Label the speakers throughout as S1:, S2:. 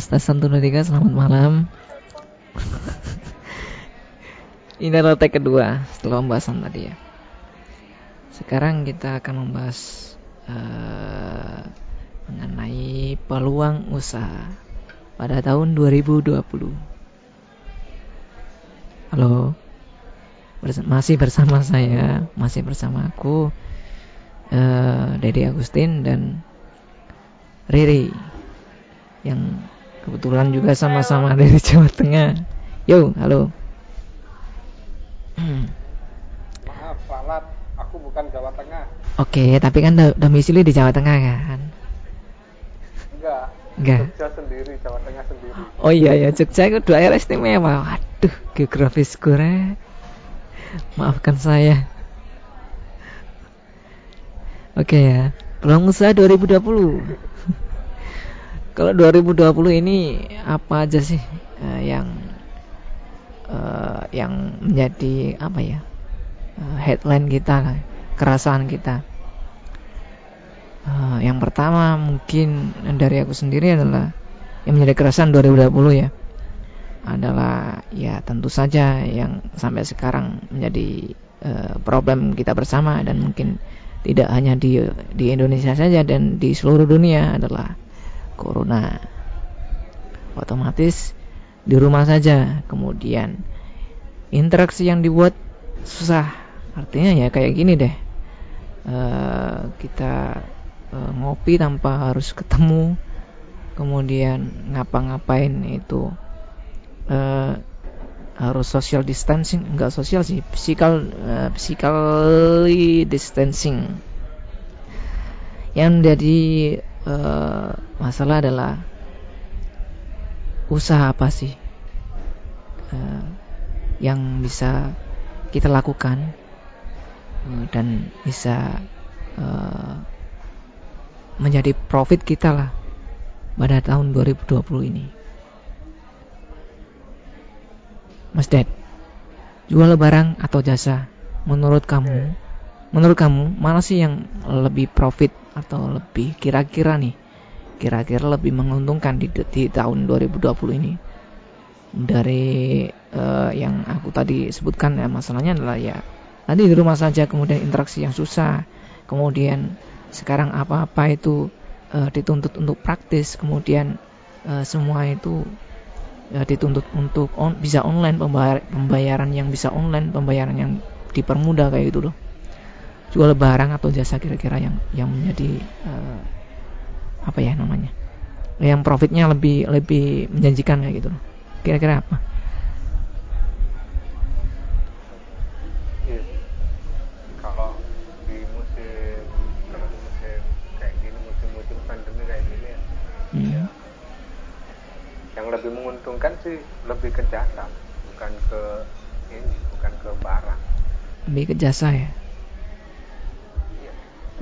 S1: satu dua tiga selamat malam. Ini adalah tag kedua setelah pembahasan tadi ya. Sekarang kita akan membahas uh, mengenai peluang usaha pada tahun 2020 halo? Masih bersama saya masih bersama aku uh, Dedi Agustin dan Riri yang kebetulan juga sama-sama dari Jawa Tengah. Yo, halo.
S2: Maaf, Lalat, aku bukan Jawa Tengah.
S1: Oke, tapi kan domisili di Jawa Tengah kan?
S2: Enggak.
S1: Enggak.
S2: Jogja sendiri, Jawa Tengah sendiri.
S1: Oh iya ya, Jogja itu daerah istimewa. Waduh, geografis gue. Maafkan saya. Oke ya, peluang usaha 2020. Kalau 2020 ini apa aja sih uh, yang uh, yang menjadi apa ya uh, headline kita, kerasaan kita? Uh, yang pertama mungkin dari aku sendiri adalah yang menjadi kerasaan 2020 ya adalah ya tentu saja yang sampai sekarang menjadi uh, problem kita bersama dan mungkin tidak hanya di di Indonesia saja dan di seluruh dunia adalah corona. Otomatis di rumah saja, kemudian interaksi yang dibuat susah. Artinya ya kayak gini deh. Uh, kita uh, ngopi tanpa harus ketemu, kemudian ngapa-ngapain itu uh, harus social distancing, enggak sosial sih, physical uh, physically distancing. Yang menjadi uh, masalah adalah usaha apa sih uh, yang bisa kita lakukan uh, dan bisa uh, menjadi profit kita lah pada tahun 2020 ini. Mas Dad, jual barang atau jasa menurut kamu menurut kamu mana sih yang lebih profit atau lebih kira-kira nih? Kira-kira lebih menguntungkan di, di tahun 2020 ini? Dari uh, yang aku tadi sebutkan ya masalahnya adalah ya nanti di rumah saja kemudian interaksi yang susah kemudian sekarang apa-apa itu uh, dituntut untuk praktis kemudian uh, semua itu uh, dituntut untuk on, bisa online pembayar, pembayaran yang bisa online pembayaran yang dipermudah kayak gitu loh jual barang atau jasa kira-kira yang yang menjadi uh, apa ya namanya yang profitnya lebih lebih menjanjikan kayak gitu kira-kira apa?
S2: Iya. kalau di musim kalau di musim kayak gini musim-musim pandemi kayak gini ya, hmm. ya yang lebih menguntungkan sih lebih ke jasa bukan ke ini bukan ke barang.
S1: Lebih ke jasa ya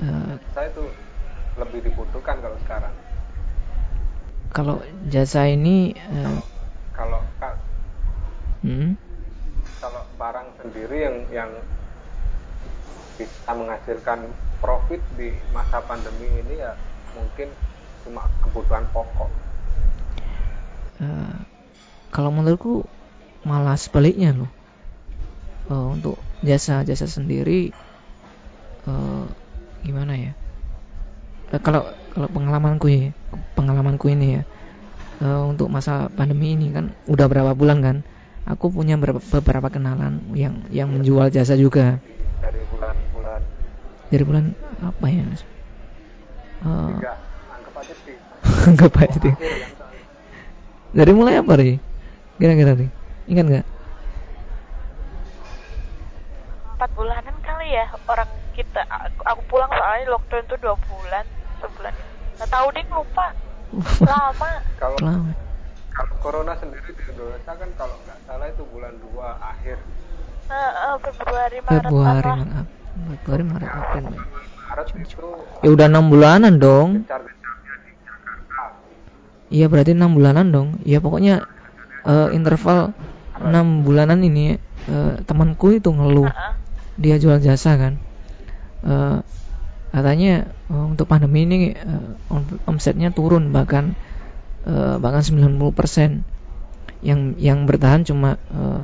S2: uh, saya tuh lebih dibutuhkan kalau sekarang.
S1: Kalau jasa ini uh,
S2: kalau kak
S1: hmm?
S2: kalau barang sendiri yang yang bisa menghasilkan profit di masa pandemi ini ya mungkin cuma kebutuhan pokok.
S1: Uh, kalau menurutku malah sebaliknya loh. Uh, untuk jasa jasa sendiri uh, gimana ya? E, kalau kalau pengalamanku ya pengalamanku ini ya e, untuk masa pandemi ini kan udah berapa bulan kan aku punya beberapa, kenalan yang yang menjual jasa juga.
S2: Dari bulan-bulan
S1: dari bulan apa ya mas?
S2: Uh, anggap aja sih
S1: anggap aja sih dari mulai apa sih kira-kira nih ingat nggak?
S3: Empat bulanan kali ya orang kita. Aku, pulang soalnya lockdown tuh dua bulan sebulan. Nggak tahu deh lupa. Lama.
S2: Kalau lama. kalau corona sendiri di Indonesia kan kalau nggak salah itu bulan dua akhir.
S3: Uh, uh, Februari Maret
S1: Februari Maret. Februari Maret April.
S2: Maret itu
S1: ya udah enam bulanan dong. Iya berarti enam bulanan dong. Ya pokoknya uh, interval enam bulanan ini uh, temanku itu ngeluh. Uh -uh dia jual jasa kan. Uh, katanya uh, untuk pandemi ini uh, omsetnya turun bahkan uh, bahkan 90% yang yang bertahan cuma uh,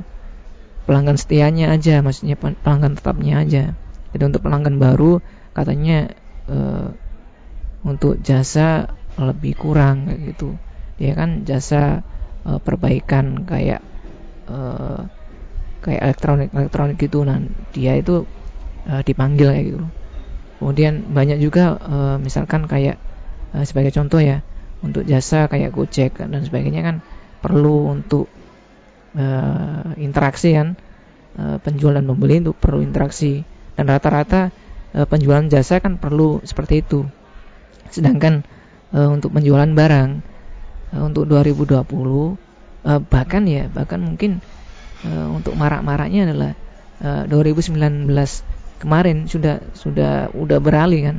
S1: pelanggan setianya aja maksudnya pelanggan tetapnya aja. Jadi untuk pelanggan baru katanya uh, untuk jasa lebih kurang kayak gitu. Dia kan jasa uh, perbaikan kayak uh, kayak elektronik elektronik gitu. Nah dia itu uh, dipanggil kayak gitu. Kemudian banyak juga uh, misalkan kayak uh, sebagai contoh ya untuk jasa kayak Gojek dan sebagainya kan perlu untuk uh, interaksi kan. Uh, penjual dan pembeli untuk perlu interaksi. Dan rata-rata uh, penjualan jasa kan perlu seperti itu. Sedangkan uh, untuk penjualan barang uh, untuk 2020 uh, bahkan ya bahkan mungkin uh, untuk marak-maraknya adalah uh, 2019 kemarin sudah sudah udah beralih kan.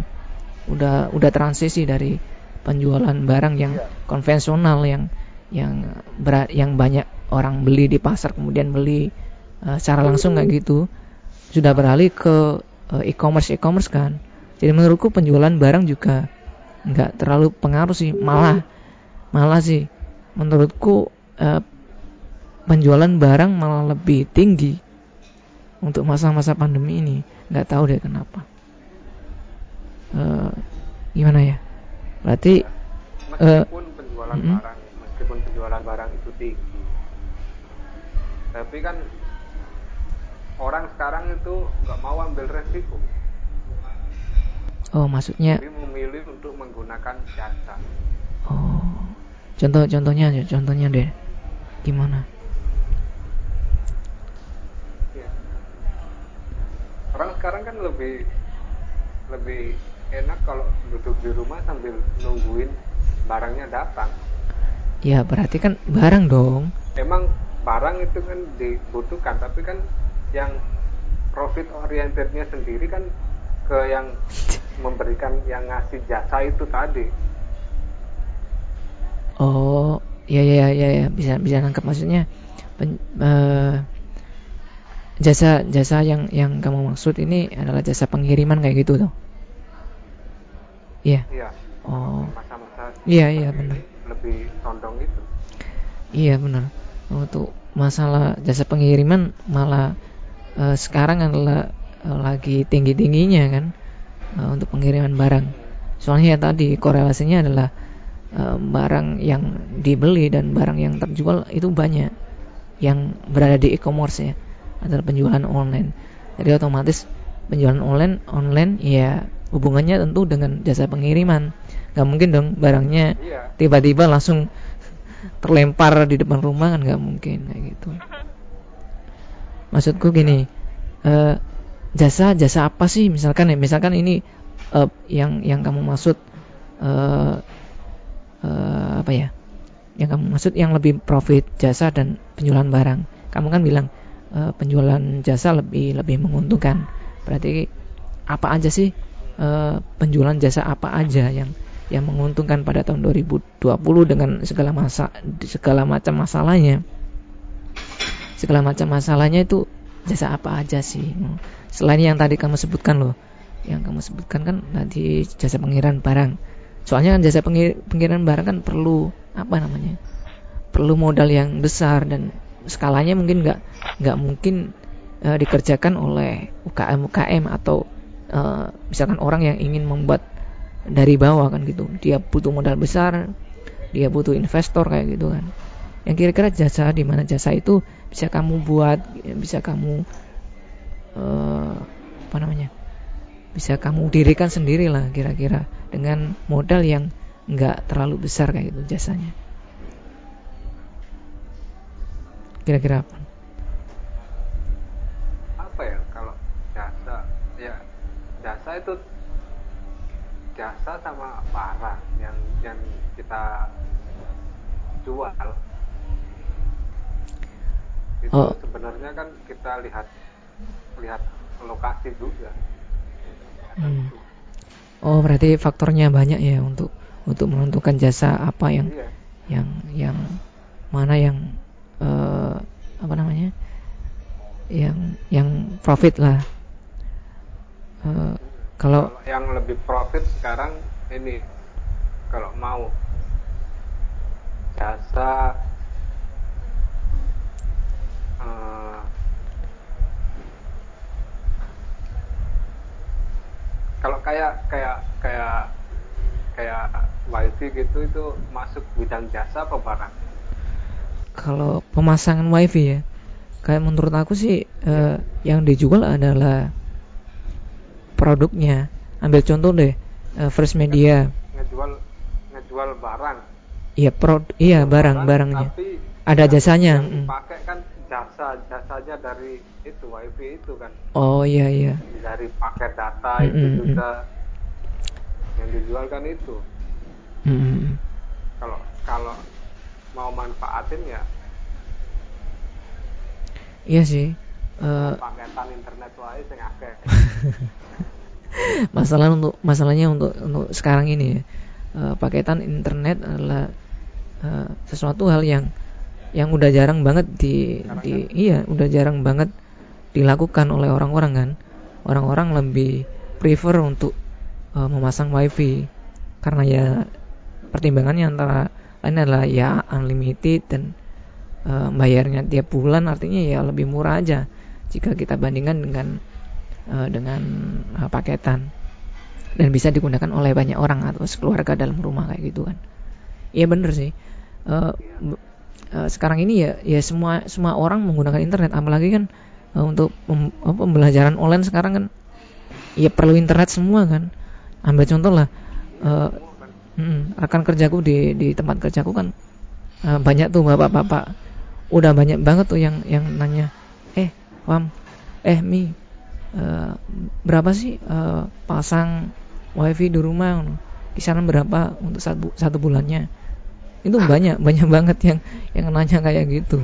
S1: Udah udah transisi dari penjualan barang yang iya. konvensional yang yang berat yang banyak orang beli di pasar kemudian beli uh, secara langsung kayak gitu sudah beralih ke uh, e-commerce e-commerce kan. Jadi menurutku penjualan barang juga nggak terlalu pengaruh sih malah malah sih. Menurutku uh, penjualan barang malah lebih tinggi untuk masa-masa pandemi ini. Nggak tahu deh kenapa. Uh, gimana ya? Berarti
S2: meskipun uh, penjualan mm -hmm. barang meskipun penjualan barang itu tinggi. Tapi kan orang sekarang itu nggak mau ambil resiko.
S1: Oh maksudnya
S2: jadi memilih untuk menggunakan jasa.
S1: Oh contoh contohnya aja contohnya deh. Gimana
S2: orang sekarang kan lebih lebih enak kalau duduk di rumah sambil nungguin barangnya datang
S1: Ya berarti kan barang dong.
S2: Emang barang itu kan dibutuhkan, tapi kan yang profit orientednya sendiri kan ke yang memberikan yang ngasih jasa itu tadi.
S1: Oh, ya ya ya ya bisa bisa nangkep maksudnya pen, uh, jasa jasa yang yang kamu maksud ini adalah jasa pengiriman kayak gitu tuh. Iya.
S2: Iya.
S1: Oh. Iya iya benar
S2: lebih condong itu
S1: iya benar untuk masalah jasa pengiriman malah uh, sekarang adalah uh, lagi tinggi tingginya kan uh, untuk pengiriman barang soalnya ya tadi korelasinya adalah uh, barang yang dibeli dan barang yang terjual itu banyak yang berada di e-commerce ya adalah penjualan online. Jadi otomatis penjualan online online ya hubungannya tentu dengan jasa pengiriman. Nggak mungkin dong barangnya iya. tiba-tiba langsung terlempar di depan rumah kan nggak mungkin kayak gitu. Maksudku gini uh, jasa jasa apa sih? Misalkan ya misalkan ini uh, yang yang kamu maksud uh, uh, apa ya? Yang kamu maksud yang lebih profit jasa dan penjualan barang. Kamu kan bilang uh, penjualan jasa lebih lebih menguntungkan. Berarti apa aja sih uh, penjualan jasa apa aja yang yang menguntungkan pada tahun 2020 dengan segala masa segala macam masalahnya? Segala macam masalahnya itu jasa apa aja sih? Selain yang tadi kamu sebutkan loh yang kamu sebutkan kan tadi jasa pengiriman barang. Soalnya kan jasa pengir pengiriman barang kan perlu apa namanya perlu modal yang besar dan skalanya mungkin nggak nggak mungkin uh, dikerjakan oleh UKM UKM atau uh, misalkan orang yang ingin membuat dari bawah kan gitu. Dia butuh modal besar dia butuh investor kayak gitu kan. Yang kira-kira jasa di mana jasa itu bisa kamu buat bisa kamu uh, apa namanya bisa kamu dirikan sendiri lah kira-kira dengan modal yang nggak terlalu besar kayak gitu jasanya kira-kira apa
S2: apa ya kalau jasa ya jasa itu jasa sama barang yang yang kita jual itu oh. sebenarnya kan kita lihat lihat lokasi juga
S1: hmm. oh berarti faktornya banyak ya untuk untuk menentukan jasa apa yang iya. yang yang mana yang uh, apa namanya yang yang profit lah. Uh, kalau
S2: yang lebih profit sekarang ini kalau mau. Jasa eh, kalau kayak kayak kayak kayak wifi gitu itu masuk bidang jasa apa barang?
S1: Kalau pemasangan wifi ya kayak menurut aku sih eh, yang dijual adalah produknya. Ambil contoh deh eh, First Media.
S2: Ngejual ngejual barang.
S1: Iya pro iya barang barangnya.
S2: tapi
S1: ada jasanya
S2: yang
S1: mm.
S2: dipakai kan jasa jasanya dari itu wifi itu kan.
S1: Oh iya iya.
S2: Dari paket data
S1: Mm,
S2: itu
S1: mm, mm.
S2: juga. Yang dijual kan itu.
S1: Mm, mm.
S2: kalau kalau mau manfaatin ya?
S1: Iya sih Eh,
S2: paketan internet wae sing akeh.
S1: Masalah untuk masalahnya untuk untuk sekarang ini ya. Eh, paketan internet adalah eh, sesuatu hal yang yang udah jarang banget di,
S2: Sekarang
S1: di iya udah jarang banget dilakukan oleh orang-orang kan. Orang-orang lebih prefer untuk eh, memasang wifi. Karena ya pertimbangannya antara lain adalah ya unlimited dan eh, bayarnya tiap bulan artinya ya lebih murah aja jika kita bandingkan dengan eh, dengan eh, paketan. Dan bisa digunakan oleh banyak orang atau sekeluarga dalam rumah kayak gitu kan. Iya bener sih. B- eh, sekarang ini ya ya semua semua orang menggunakan internet. Apalagi kan eh, untuk pem- pembelajaran online sekarang kan ya perlu internet semua kan. Ambil contoh lah eh, rekan kerjaku di di tempat kerjaku kan eh, banyak tuh bapak-bapak. Udah banyak banget tuh yang yang nanya eh Wam eh Mi eh, berapa sih eh, pasang wifi di rumah? Kisaran berapa untuk satu satu bulannya? Itu banyak banyak banget yang yang nanya kayak gitu.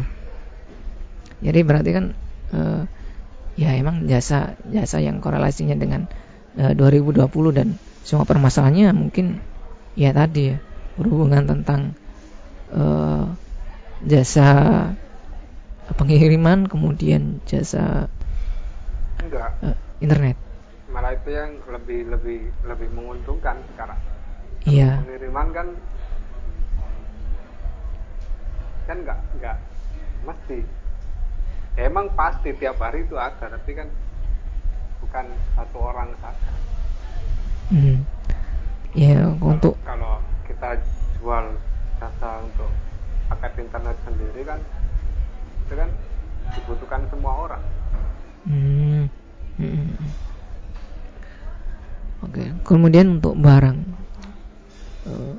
S1: Jadi berarti kan eh, ya emang jasa jasa yang korelasinya dengan eh, 2020 dan semua permasalahannya mungkin ya tadi ya berhubungan tentang eh, jasa pengiriman kemudian jasa
S2: enggak.
S1: eh, internet.
S2: Malah itu yang lebih lebih lebih menguntungkan sekarang.
S1: Iya.
S2: Pengiriman kan kan nggak nggak mesti. Ya, emang pasti tiap hari itu ada tapi kan bukan satu orang saja.
S1: Hmm. Ya untuk
S2: kalau kita jual jasa untuk paket internet sendiri kan itu kan dibutuhkan semua orang
S1: Hmm. Hmm. Oke, kemudian untuk barang, Eh,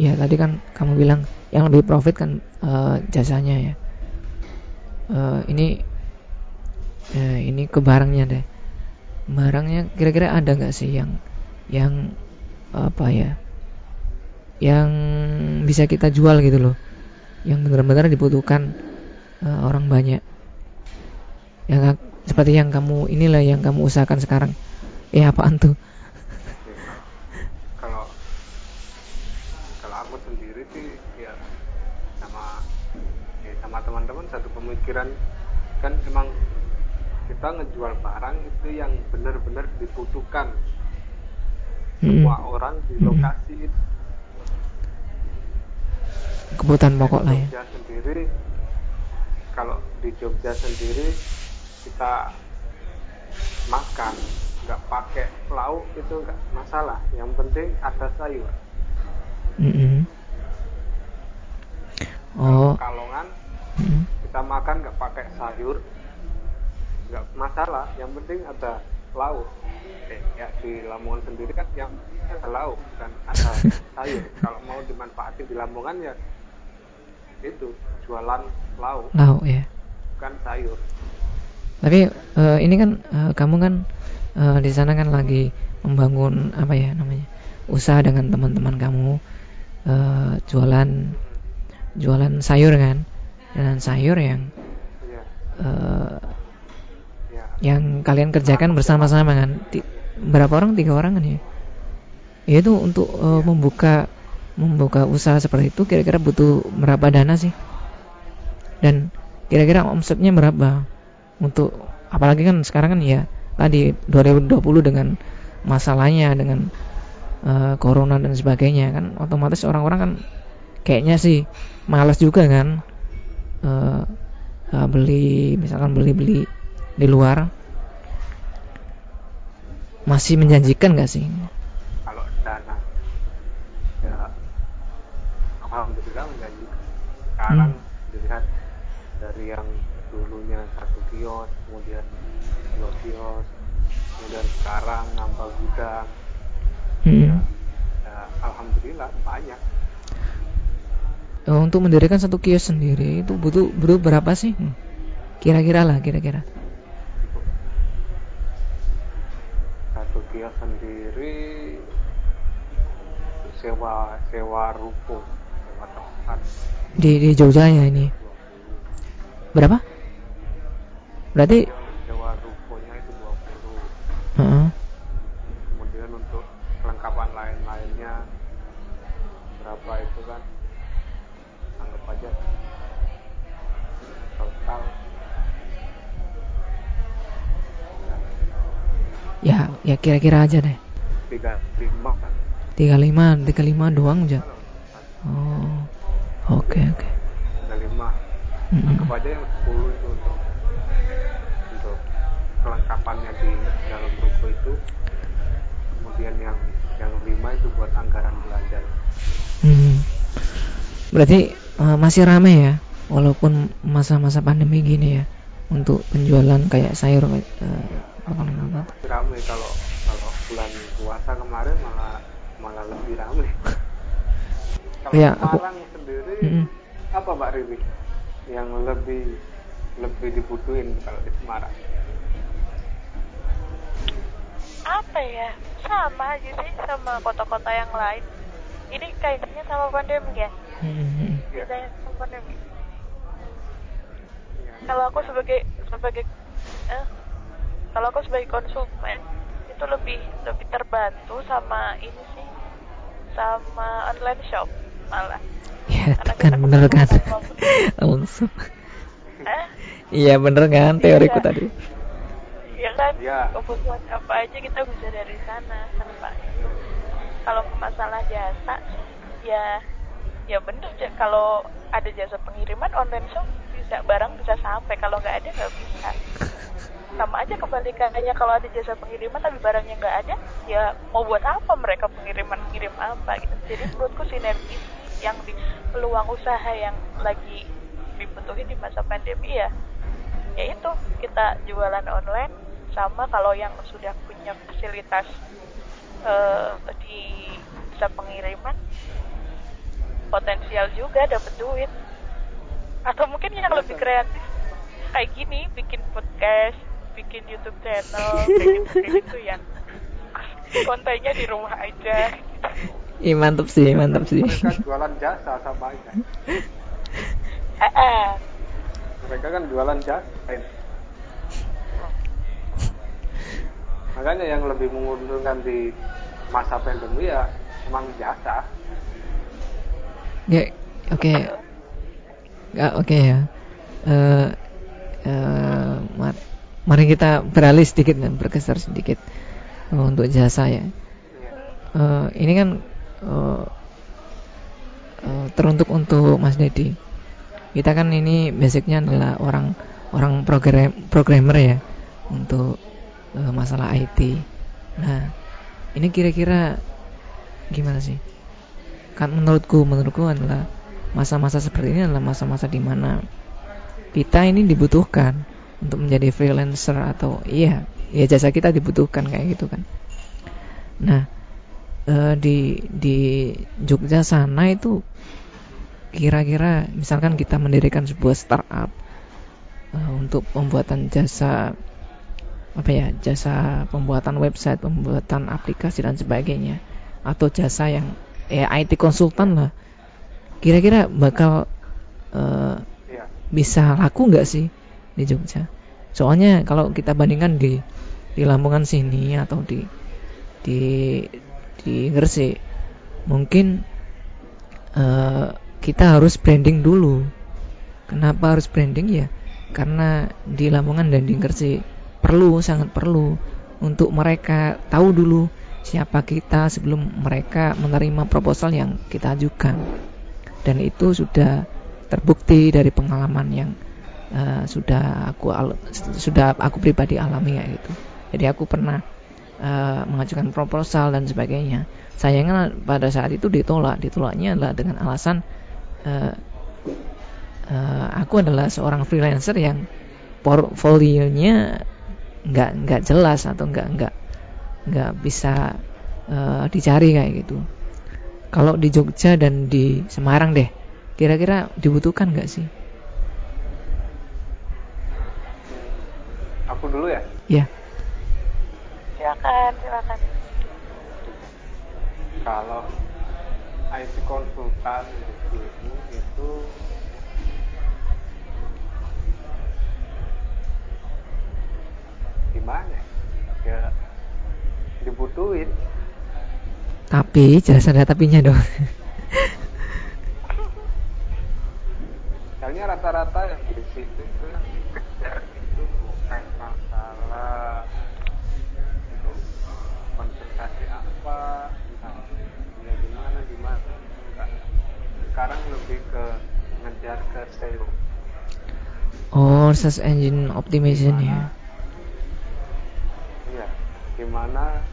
S1: ya tadi kan kamu bilang yang lebih profit kan eh, jasanya ya. Eh, ini, eh, ini ke barangnya deh. Barangnya kira-kira ada nggak sih yang, yang apa ya, yang bisa kita jual gitu loh, yang benar-benar dibutuhkan eh, orang banyak. Yang seperti yang kamu inilah yang kamu usahakan sekarang. Eh apaan tuh?
S2: Kalau kalau aku sendiri sih ya sama ya sama teman-teman satu pemikiran. Kan emang kita ngejual barang itu yang benar-benar dibutuhkan
S1: Hmm.
S2: semua orang di
S1: Hmm.
S2: lokasi itu
S1: kebutuhan pokok lah ya
S2: Jogja sendiri kalau di Jogja sendiri kita makan nggak pakai lauk itu nggak masalah yang penting ada sayur
S1: Mm-mm. oh
S2: kalongan
S1: mm.
S2: kita makan nggak pakai sayur nggak masalah yang penting ada lauk eh, ya di Lamongan sendiri kan yang ada lauk dan ada sayur. Kalau mau dimanfaatin di Lamongan ya itu jualan lauk.
S1: Lauk ya.
S2: Bukan sayur.
S1: Tapi eh, ini kan eh, kamu kan eh, di sana kan lagi membangun apa ya namanya usaha dengan teman-teman kamu eh, jualan jualan sayur kan? Dan sayur yang
S2: ya
S1: yang kalian kerjakan bersama-sama kan? Ti- berapa orang? Tiga orang kan ya? Ya itu untuk eh, membuka membuka usaha seperti itu kira-kira butuh berapa dana sih? Dan kira-kira omsetnya berapa? Untuk apalagi kan sekarang kan ya tadi 2020 dengan masalahnya dengan eh, corona dan sebagainya kan otomatis orang-orang kan kayaknya sih malas juga kan eh, eh, beli misalkan beli-beli di luar masih menjanjikan gak sih
S2: kalau dana ya alhamdulillah menjanjikan sekarang hmm. dilihat dari yang dulunya satu kios kemudian dua kios kemudian sekarang nambah gudang hmm. ya, ya, alhamdulillah banyak
S1: oh, untuk mendirikan satu kios sendiri itu butuh butuh berapa sih hmm. kira-kira lah kira-kira
S2: kios sendiri sewa sewa ruko sewa tempat
S1: di di Jogja ya ini? Berapa? Berarti
S2: sewa rukonya itu 20
S1: uh -huh. Ya ya kira-kira aja deh.
S2: Tiga lima
S1: tiga lima tiga lima doang aja oh oke okay, oke. Okay.
S2: tiga lima. Anggap aja yang sepuluh itu untuk untuk kelengkapannya di dalam ruko itu. Kemudian yang yang lima itu buat anggaran belanja.
S1: Hmm. berarti uh, masih rame ya walaupun masa-masa pandemi gini ya untuk penjualan kayak sayur uh,
S2: rame kalau kalau bulan puasa kemarin malah malah lebih ramai. Kalau ya, Semarang aku... sendiri mm -hmm. apa Mbak Riri yang lebih lebih dibutuhin kalau di Semarang?
S3: Apa ya? Sama aja sih sama kota-kota yang lain. Ini kayaknya sama pandemi ya? Mm-hmm. Yeah. sama pandemi. Yeah. Kalau aku sebagai sebagai eh, kalau aku sebagai konsumen itu lebih lebih terbantu sama ini sih sama online shop malah.
S1: Ya kan bener kan? langsung. Eh? iya bener kan teoriku iya. tadi?
S3: Iya kan? Ya. kebutuhan apa aja kita bisa dari sana tanpa itu. Kalau masalah jasa ya ya bener kalau ada jasa pengiriman online shop bisa barang bisa sampai. Kalau nggak ada nggak bisa sama aja kebalikannya kalau ada jasa pengiriman tapi barangnya nggak ada ya mau buat apa mereka pengiriman ngirim apa gitu. Jadi menurutku sinergi yang di peluang usaha yang lagi dibutuhin di masa pandemi ya yaitu kita jualan online sama kalau yang sudah punya fasilitas uh, di jasa pengiriman potensial juga dapat duit. Atau mungkin yang lebih kreatif kayak gini bikin podcast bikin YouTube channel kayak gitu, gitu ya kontennya di rumah aja
S1: Iya mantap sih, mantap sih.
S2: Mereka jualan jasa sama aja. Mereka kan jualan jasa. Makanya yang lebih menguntungkan di masa pandemi ya emang jasa.
S1: Ya, oke. Okay. Ya, oke okay ya. Uh, uh, mari kita beralih sedikit dan bergeser sedikit uh, untuk jasa ya. Uh, ini kan uh, uh, teruntuk untuk Mas Dedi. Kita kan ini basicnya adalah orang orang program programmer ya untuk uh, masalah IT. Nah, ini kira-kira gimana sih? Kan menurutku menurutku adalah masa-masa seperti ini adalah masa-masa di mana kita ini dibutuhkan untuk menjadi freelancer atau iya ya jasa kita dibutuhkan kayak gitu kan. Nah e, di di Jogja sana itu kira-kira misalkan kita mendirikan sebuah startup e, untuk pembuatan jasa apa ya jasa pembuatan website pembuatan aplikasi dan sebagainya atau jasa yang ya IT konsultan lah kira-kira bakal uh, bisa laku nggak sih di Jogja. Soalnya kalau kita bandingkan di di Lamongan sini atau di di di Gresik, mungkin uh, kita harus branding dulu. Kenapa harus branding ya? Karena di Lamongan dan di Gresik perlu sangat perlu untuk mereka tahu dulu siapa kita sebelum mereka menerima proposal yang kita ajukan. Dan itu sudah terbukti dari pengalaman yang uh, sudah aku sudah aku pribadi alami ya itu. Jadi aku pernah uh, mengajukan proposal dan sebagainya. Sayangnya pada saat itu ditolak. Ditolaknya adalah dengan alasan uh, uh, aku adalah seorang freelancer yang portfolionya nggak nggak jelas atau nggak nggak nggak bisa uh, dicari kayak gitu. Kalau di Jogja dan di Semarang deh, kira-kira dibutuhkan nggak sih?
S2: Ya?
S1: Iya.
S3: Silakan, silakan.
S2: Kalau IT konsultan itu itu gimana ya dibutuhin
S1: tapi jelas ada tapinya dong
S2: soalnya rata-rata yang di situ itu yang dikejar itu bukan masalah itu konsultasi apa entah ya gimana gimana enggak sekarang lebih ke ngejar ke SEO
S1: oh search engine optimization ya.
S2: Iya gimana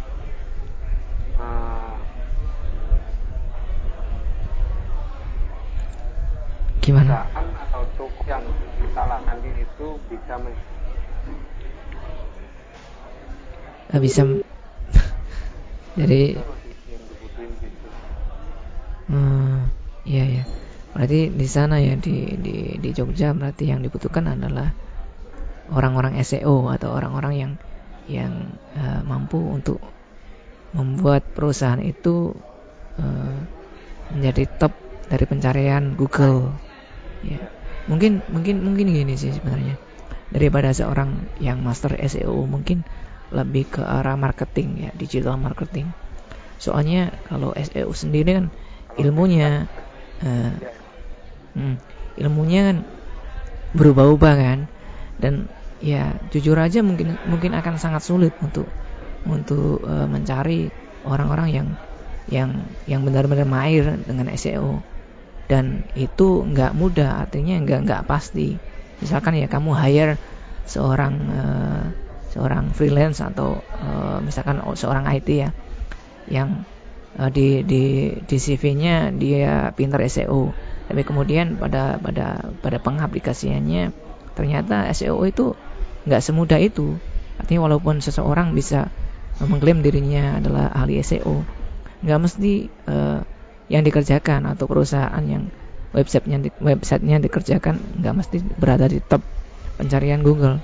S2: uh,
S1: gimana?
S2: perusahaan atau toko yang kita layani itu bisa men
S1: Gak bisa jadi hmm, iya ya berarti di sana ya di di di Jogja berarti yang dibutuhkan adalah orang-orang SEO atau orang-orang yang yang uh, mampu untuk membuat perusahaan itu uh, menjadi top dari pencarian Google. Ya. Mungkin mungkin mungkin gini sih sebenarnya. Daripada seorang yang master SEO mungkin lebih ke arah marketing ya digital marketing. Soalnya kalau SEO sendiri kan ilmunya uh, ilmunya kan berubah-ubah kan? Dan ya jujur aja mungkin mungkin akan sangat sulit untuk untuk uh, mencari orang-orang yang yang yang benar-benar mahir dengan SEO dan itu nggak mudah artinya nggak nggak pasti. Misalkan ya kamu hire seorang uh, seorang freelance atau uh, misalkan seorang IT ya yang uh, di di di CV-nya dia pintar SEO tapi kemudian pada pada pada pengaplikasiannya ternyata SEO itu nggak semudah itu. Artinya walaupun seseorang bisa mengklaim dirinya adalah ahli SEO, nggak mesti uh, yang dikerjakan atau perusahaan yang websitenya websitenya dikerjakan nggak mesti berada di top pencarian Google.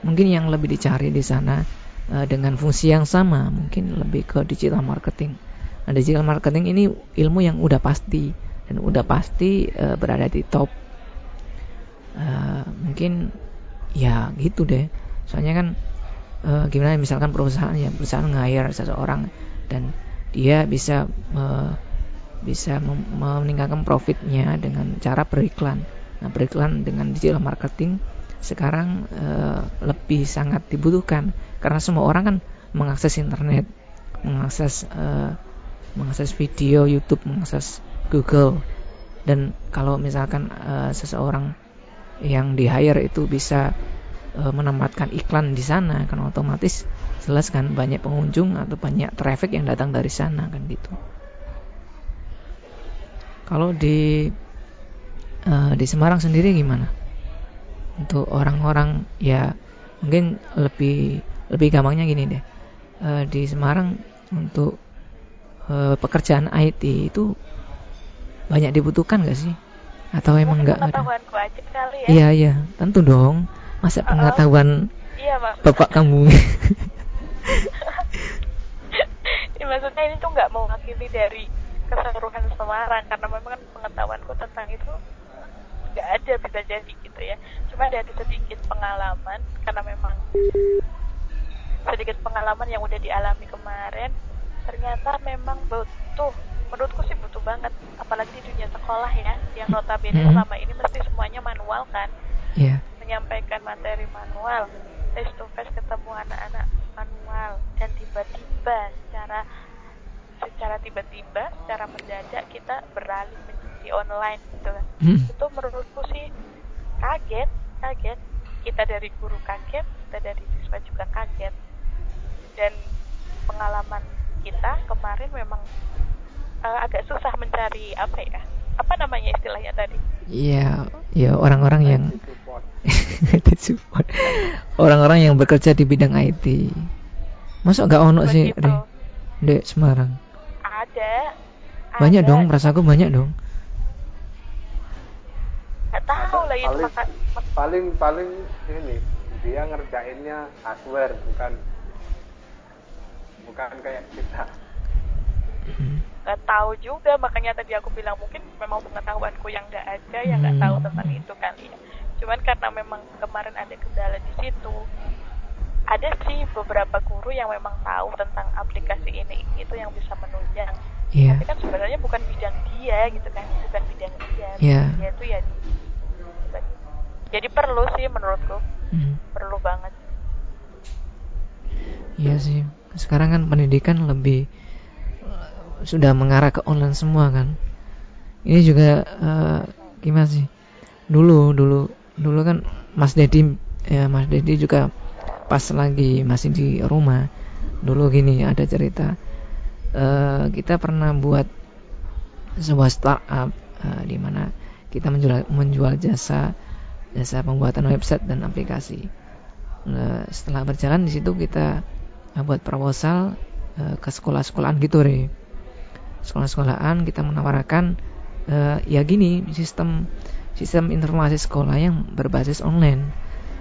S1: Mungkin yang lebih dicari di sana uh, dengan fungsi yang sama, mungkin lebih ke digital marketing. Nah, digital marketing ini ilmu yang udah pasti dan udah pasti uh, berada di top. Uh, mungkin ya gitu deh soalnya kan e, gimana misalkan perusahaan ya perusahaan nge seseorang dan dia bisa e, bisa meningkatkan profitnya dengan cara beriklan nah beriklan dengan digital marketing sekarang e, lebih sangat dibutuhkan karena semua orang kan mengakses internet mengakses e, mengakses video YouTube mengakses Google dan kalau misalkan e, seseorang yang di hire itu bisa e, menempatkan iklan di sana kan otomatis jelas kan banyak pengunjung atau banyak traffic yang datang dari sana kan gitu. Kalau di e, di Semarang sendiri gimana? Untuk orang-orang ya mungkin lebih lebih gampangnya gini deh. E, di Semarang untuk e, pekerjaan IT itu banyak dibutuhkan gak sih? atau emang enggak ada?
S3: aja kali ya.
S1: Iya iya, tentu dong. Masa pengetahuan
S3: uh, iya, Mak.
S1: bapak kamu?
S3: ya, maksudnya ini tuh nggak mewakili dari keseluruhan Semarang karena memang pengetahuanku tentang itu nggak ada bisa jadi gitu ya. Cuma dari sedikit pengalaman karena memang sedikit pengalaman yang udah dialami kemarin ternyata memang butuh menurutku sih butuh banget apalagi di dunia sekolah ya yang notabene mm -hmm. selama ini mesti semuanya manual kan
S1: yeah.
S3: menyampaikan materi manual face to face ketemu anak-anak manual dan tiba-tiba secara secara tiba-tiba secara mendadak kita beralih menjadi online gitu kan mm. itu menurutku sih kaget kaget kita dari guru kaget kita dari siswa juga kaget dan pengalaman kita kemarin memang uh, agak susah mencari apa ya apa namanya istilahnya tadi?
S1: Iya ya orang-orang yang support. Orang-orang yang bekerja di bidang IT masa nggak ono sih di Semarang.
S3: Ada
S1: banyak ada. dong aku banyak dong.
S3: Gak tahu lah itu paling,
S2: paling paling ini dia ngerjainnya hardware bukan bukan kayak kita.
S3: Nggak tahu juga makanya tadi aku bilang mungkin memang pengetahuanku yang nggak ada yang nggak tahu tentang itu kali ya. Cuman karena memang kemarin ada kendala di situ ada sih beberapa guru yang memang tahu tentang aplikasi ini itu yang bisa menunjang. Yeah. tapi kan sebenarnya bukan bidang dia gitu kan bukan bidang dia. Yeah. dia itu ya jadi perlu sih menurutku. Hmm. perlu banget.
S1: Iya sih sekarang kan pendidikan lebih sudah mengarah ke online semua kan ini juga uh, gimana sih dulu dulu dulu kan Mas Dedi ya Mas Dedi juga pas lagi masih di rumah dulu gini ada cerita uh, kita pernah buat sebuah startup uh, di mana kita menjual menjual jasa jasa pembuatan website dan aplikasi. Nah, setelah berjalan di situ kita buat proposal uh, ke sekolah-sekolahan gitu re. Sekolah-sekolahan kita menawarkan uh, ya gini sistem sistem informasi sekolah yang berbasis online.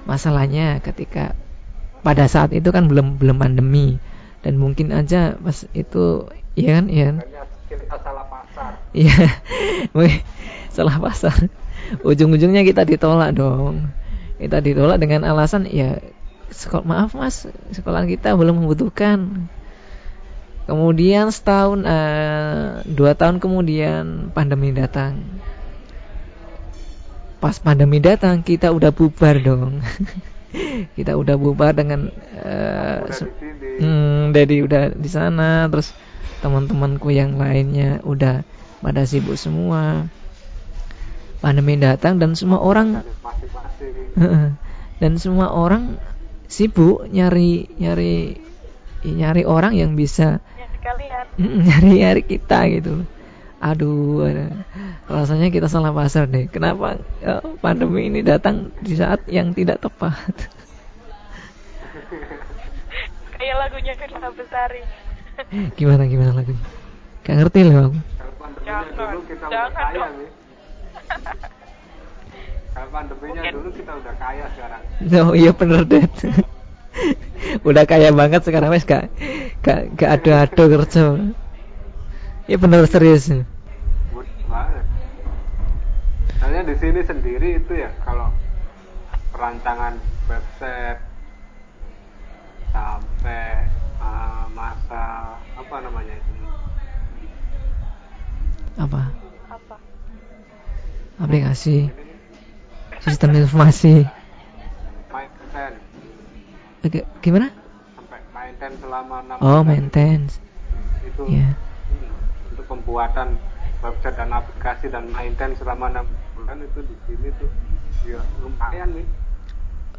S1: Masalahnya ketika pada saat itu kan belum belum pandemi dan mungkin aja pas itu ya kan ya
S2: kita salah pasar.
S1: Iya. salah pasar ujung-ujungnya kita ditolak dong kita ditolak dengan alasan ya sekolah maaf mas. Sekolah kita belum membutuhkan. Kemudian setahun uh, dua tahun kemudian pandemi datang. Pas pandemi datang kita udah bubar dong. Kita udah bubar dengan uh, hmm, jadi udah di sana terus teman-temanku yang lainnya udah pada sibuk semua. Pandemi datang dan semua orang dan semua orang sibuk nyari nyari nyari orang yang bisa nyari nyari kita gitu. Aduh rasanya kita salah pasar deh. Kenapa ya, pandemi ini datang di saat yang tidak tepat?
S3: Kayak lagunya Firsa Besari.
S1: Gimana gimana lagunya? Gak ngerti loh
S2: jangan jangan kalau pandeminya Mungkin. dulu kita udah kaya sekarang.
S1: Oh iya bener deh. udah kaya banget sekarang wes gak gak gak ada ada kerja. Iya bener serius.
S2: Banget. Soalnya di sini sendiri itu ya kalau perancangan website sampai uh, masa apa namanya itu
S1: apa aplikasi sistem informasi Oke, gimana?
S2: Sampai maintain selama 6
S1: Oh, maintain.
S2: Itu yeah. untuk pembuatan website dan aplikasi dan maintain selama 6 bulan itu di sini tuh ya lumayan nih.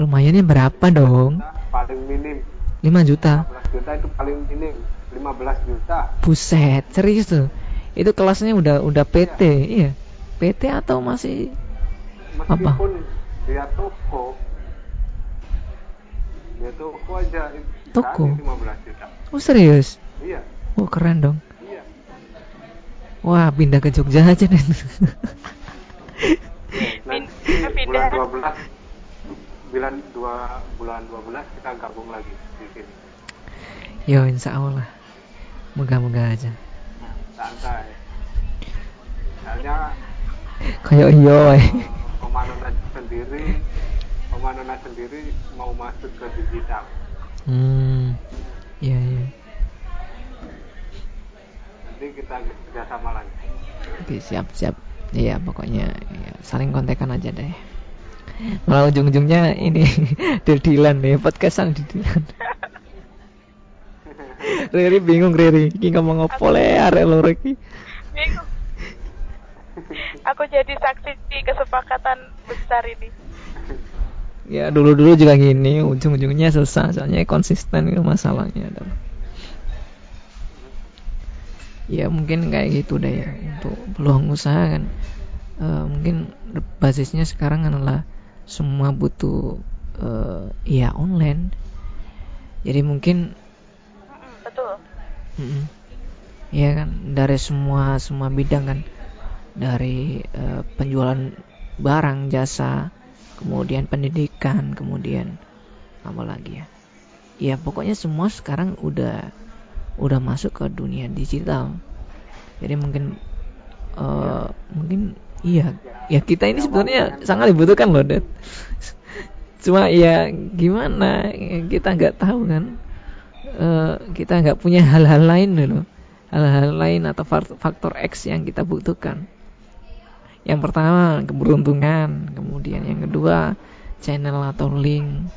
S1: Lumayannya berapa dong?
S2: Juta, paling minim
S1: 5 juta.
S2: 15 juta itu paling minim 15 juta.
S1: Buset, serius tuh. Itu kelasnya udah udah PT, iya. iya. PT atau masih
S2: meskipun apa? dia toko dia toko aja
S1: toko?
S2: 15 juta.
S1: Oh serius?
S2: Iya.
S1: Oh keren dong.
S2: Iya.
S1: Wah pindah ke Jogja aja deh.
S2: Bulan 12 bulan dua bulan 12 kita gabung lagi di sini.
S1: Yo insya Allah. Moga-moga aja.
S2: Nah, santai. Soalnya
S1: kayak iya
S2: sendiri Omanona sendiri mau masuk ke digital.
S1: Hmm iya iya.
S2: Nanti kita kerjasama lagi.
S1: Oke siap siap. Iya pokoknya ya, saling kontekan aja deh. Malah ujung-ujungnya ini dedilan deh podcastan dedilan Riri bingung Riri. Ini ngomong apa le? Arek Riri
S3: bingung aku jadi saksi di kesepakatan besar ini.
S1: Ya dulu-dulu juga gini ujung-ujungnya susah soalnya konsisten itu masalahnya ya mungkin kayak gitu deh ya untuk peluang usaha kan. Uh, mungkin basisnya sekarang adalah semua butuh uh, ya online. Jadi mungkin
S3: betul.
S1: Mm ya kan dari semua semua bidang kan dari uh, penjualan barang jasa kemudian pendidikan kemudian apa lagi ya? Ya pokoknya semua sekarang udah udah masuk ke dunia digital. Jadi mungkin uh, mungkin iya ya kita ini sebenarnya sangat dibutuhkan loh Dad. Cuma ya gimana? Kita nggak tahu kan? Uh, kita nggak punya hal-hal lain loh. Hal-hal lain atau faktor X yang kita butuhkan yang pertama keberuntungan kemudian yang kedua channel atau link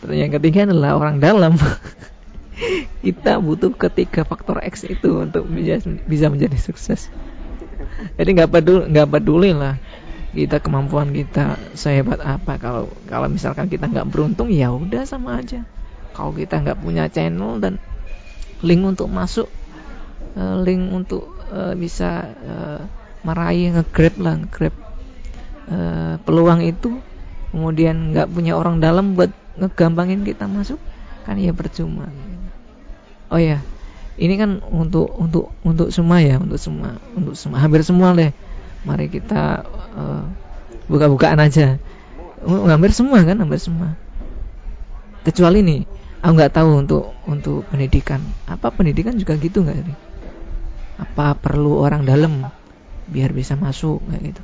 S1: Terus yang ketiga adalah orang dalam. kita butuh ketiga faktor X itu untuk bisa menjadi sukses. Jadi nggak peduli nggak peduli lah kita kemampuan kita sehebat apa kalau kalau misalkan kita nggak beruntung ya udah sama aja. Kalau kita nggak punya channel dan link untuk masuk, eh, link untuk uh, bisa uh, meraih ngegrab lah ngegrab uh, peluang itu, kemudian nggak punya orang dalam buat ngegampangin kita masuk kan ya percuma. Oh ya ini kan untuk untuk untuk semua ya untuk semua untuk semua hampir semua deh mari kita uh, buka-bukaan aja. Oh, hampir semua kan hampir semua. Kecuali nih aku nggak tahu untuk untuk pendidikan. Apa pendidikan juga gitu nggak sih apa perlu orang dalam biar bisa masuk kayak gitu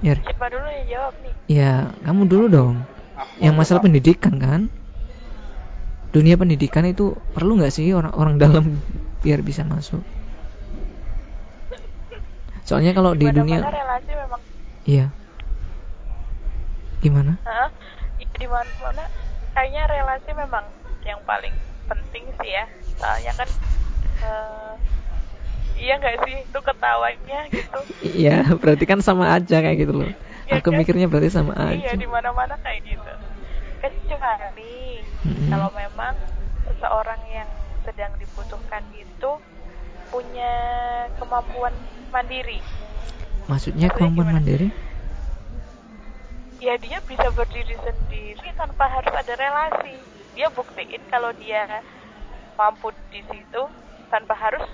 S3: Ya. Siapa dulu yang jawab nih?
S1: Ya, kamu dulu dong. Yang masalah pendidikan kan? Dunia pendidikan itu perlu nggak sih orang-orang dalam biar bisa masuk? Soalnya kalau di dunia
S3: relasi memang
S1: Iya. Gimana?
S3: Hah? Di mana-mana kayaknya relasi memang yang paling penting sih ya. Soalnya kan uh, iya nggak sih? Itu ketawanya gitu.
S1: Iya berarti kan sama aja kayak gitu loh. Ya, aku kan? mikirnya berarti sama iya, aja.
S3: iya di mana mana kayak gitu. Kecuali hmm. kalau memang seseorang yang sedang dibutuhkan itu punya kemampuan mandiri.
S1: Maksudnya kemampuan mandiri?
S3: Ya dia bisa berdiri sendiri tanpa harus ada relasi. Dia buktiin kalau dia mampu di situ tanpa harus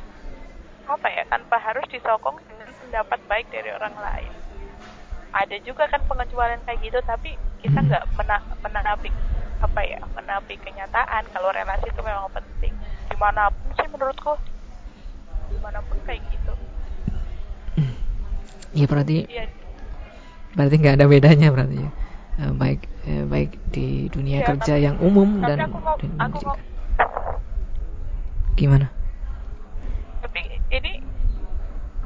S3: apa ya tanpa harus disokong dengan pendapat baik dari orang lain. Ada juga kan pengecualian kayak gitu tapi kita nggak mena menapi apa ya menapi kenyataan kalau relasi itu memang penting. Di mana pun sih menurutku di mana pun kayak gitu.
S1: Iya berarti ya. berarti nggak ada bedanya berarti ya. Eh, baik eh, baik di dunia ya, kerja tapi, yang umum tapi dan
S3: aku mau, aku mau,
S1: gimana
S3: ini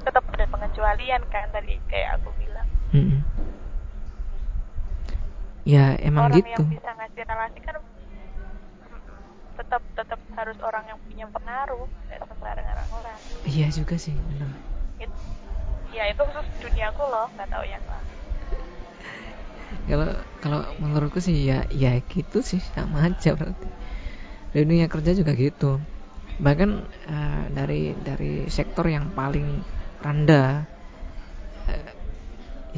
S3: tetap ada pengecualian kan tadi kayak aku bilang.
S1: Hmm. ya emang
S3: orang
S1: gitu.
S3: yang bisa ngasih relasi kan tetap tetap harus orang yang punya pengaruh kayak sembarang orang-orang
S1: iya juga sih benar.
S3: It, ya itu khusus duniaku loh nggak tahu yang lain.
S1: Kalau kalau menurutku sih ya ya gitu sih sama aja berarti. Dunia kerja juga gitu bahkan uh, dari dari sektor yang paling rendah uh,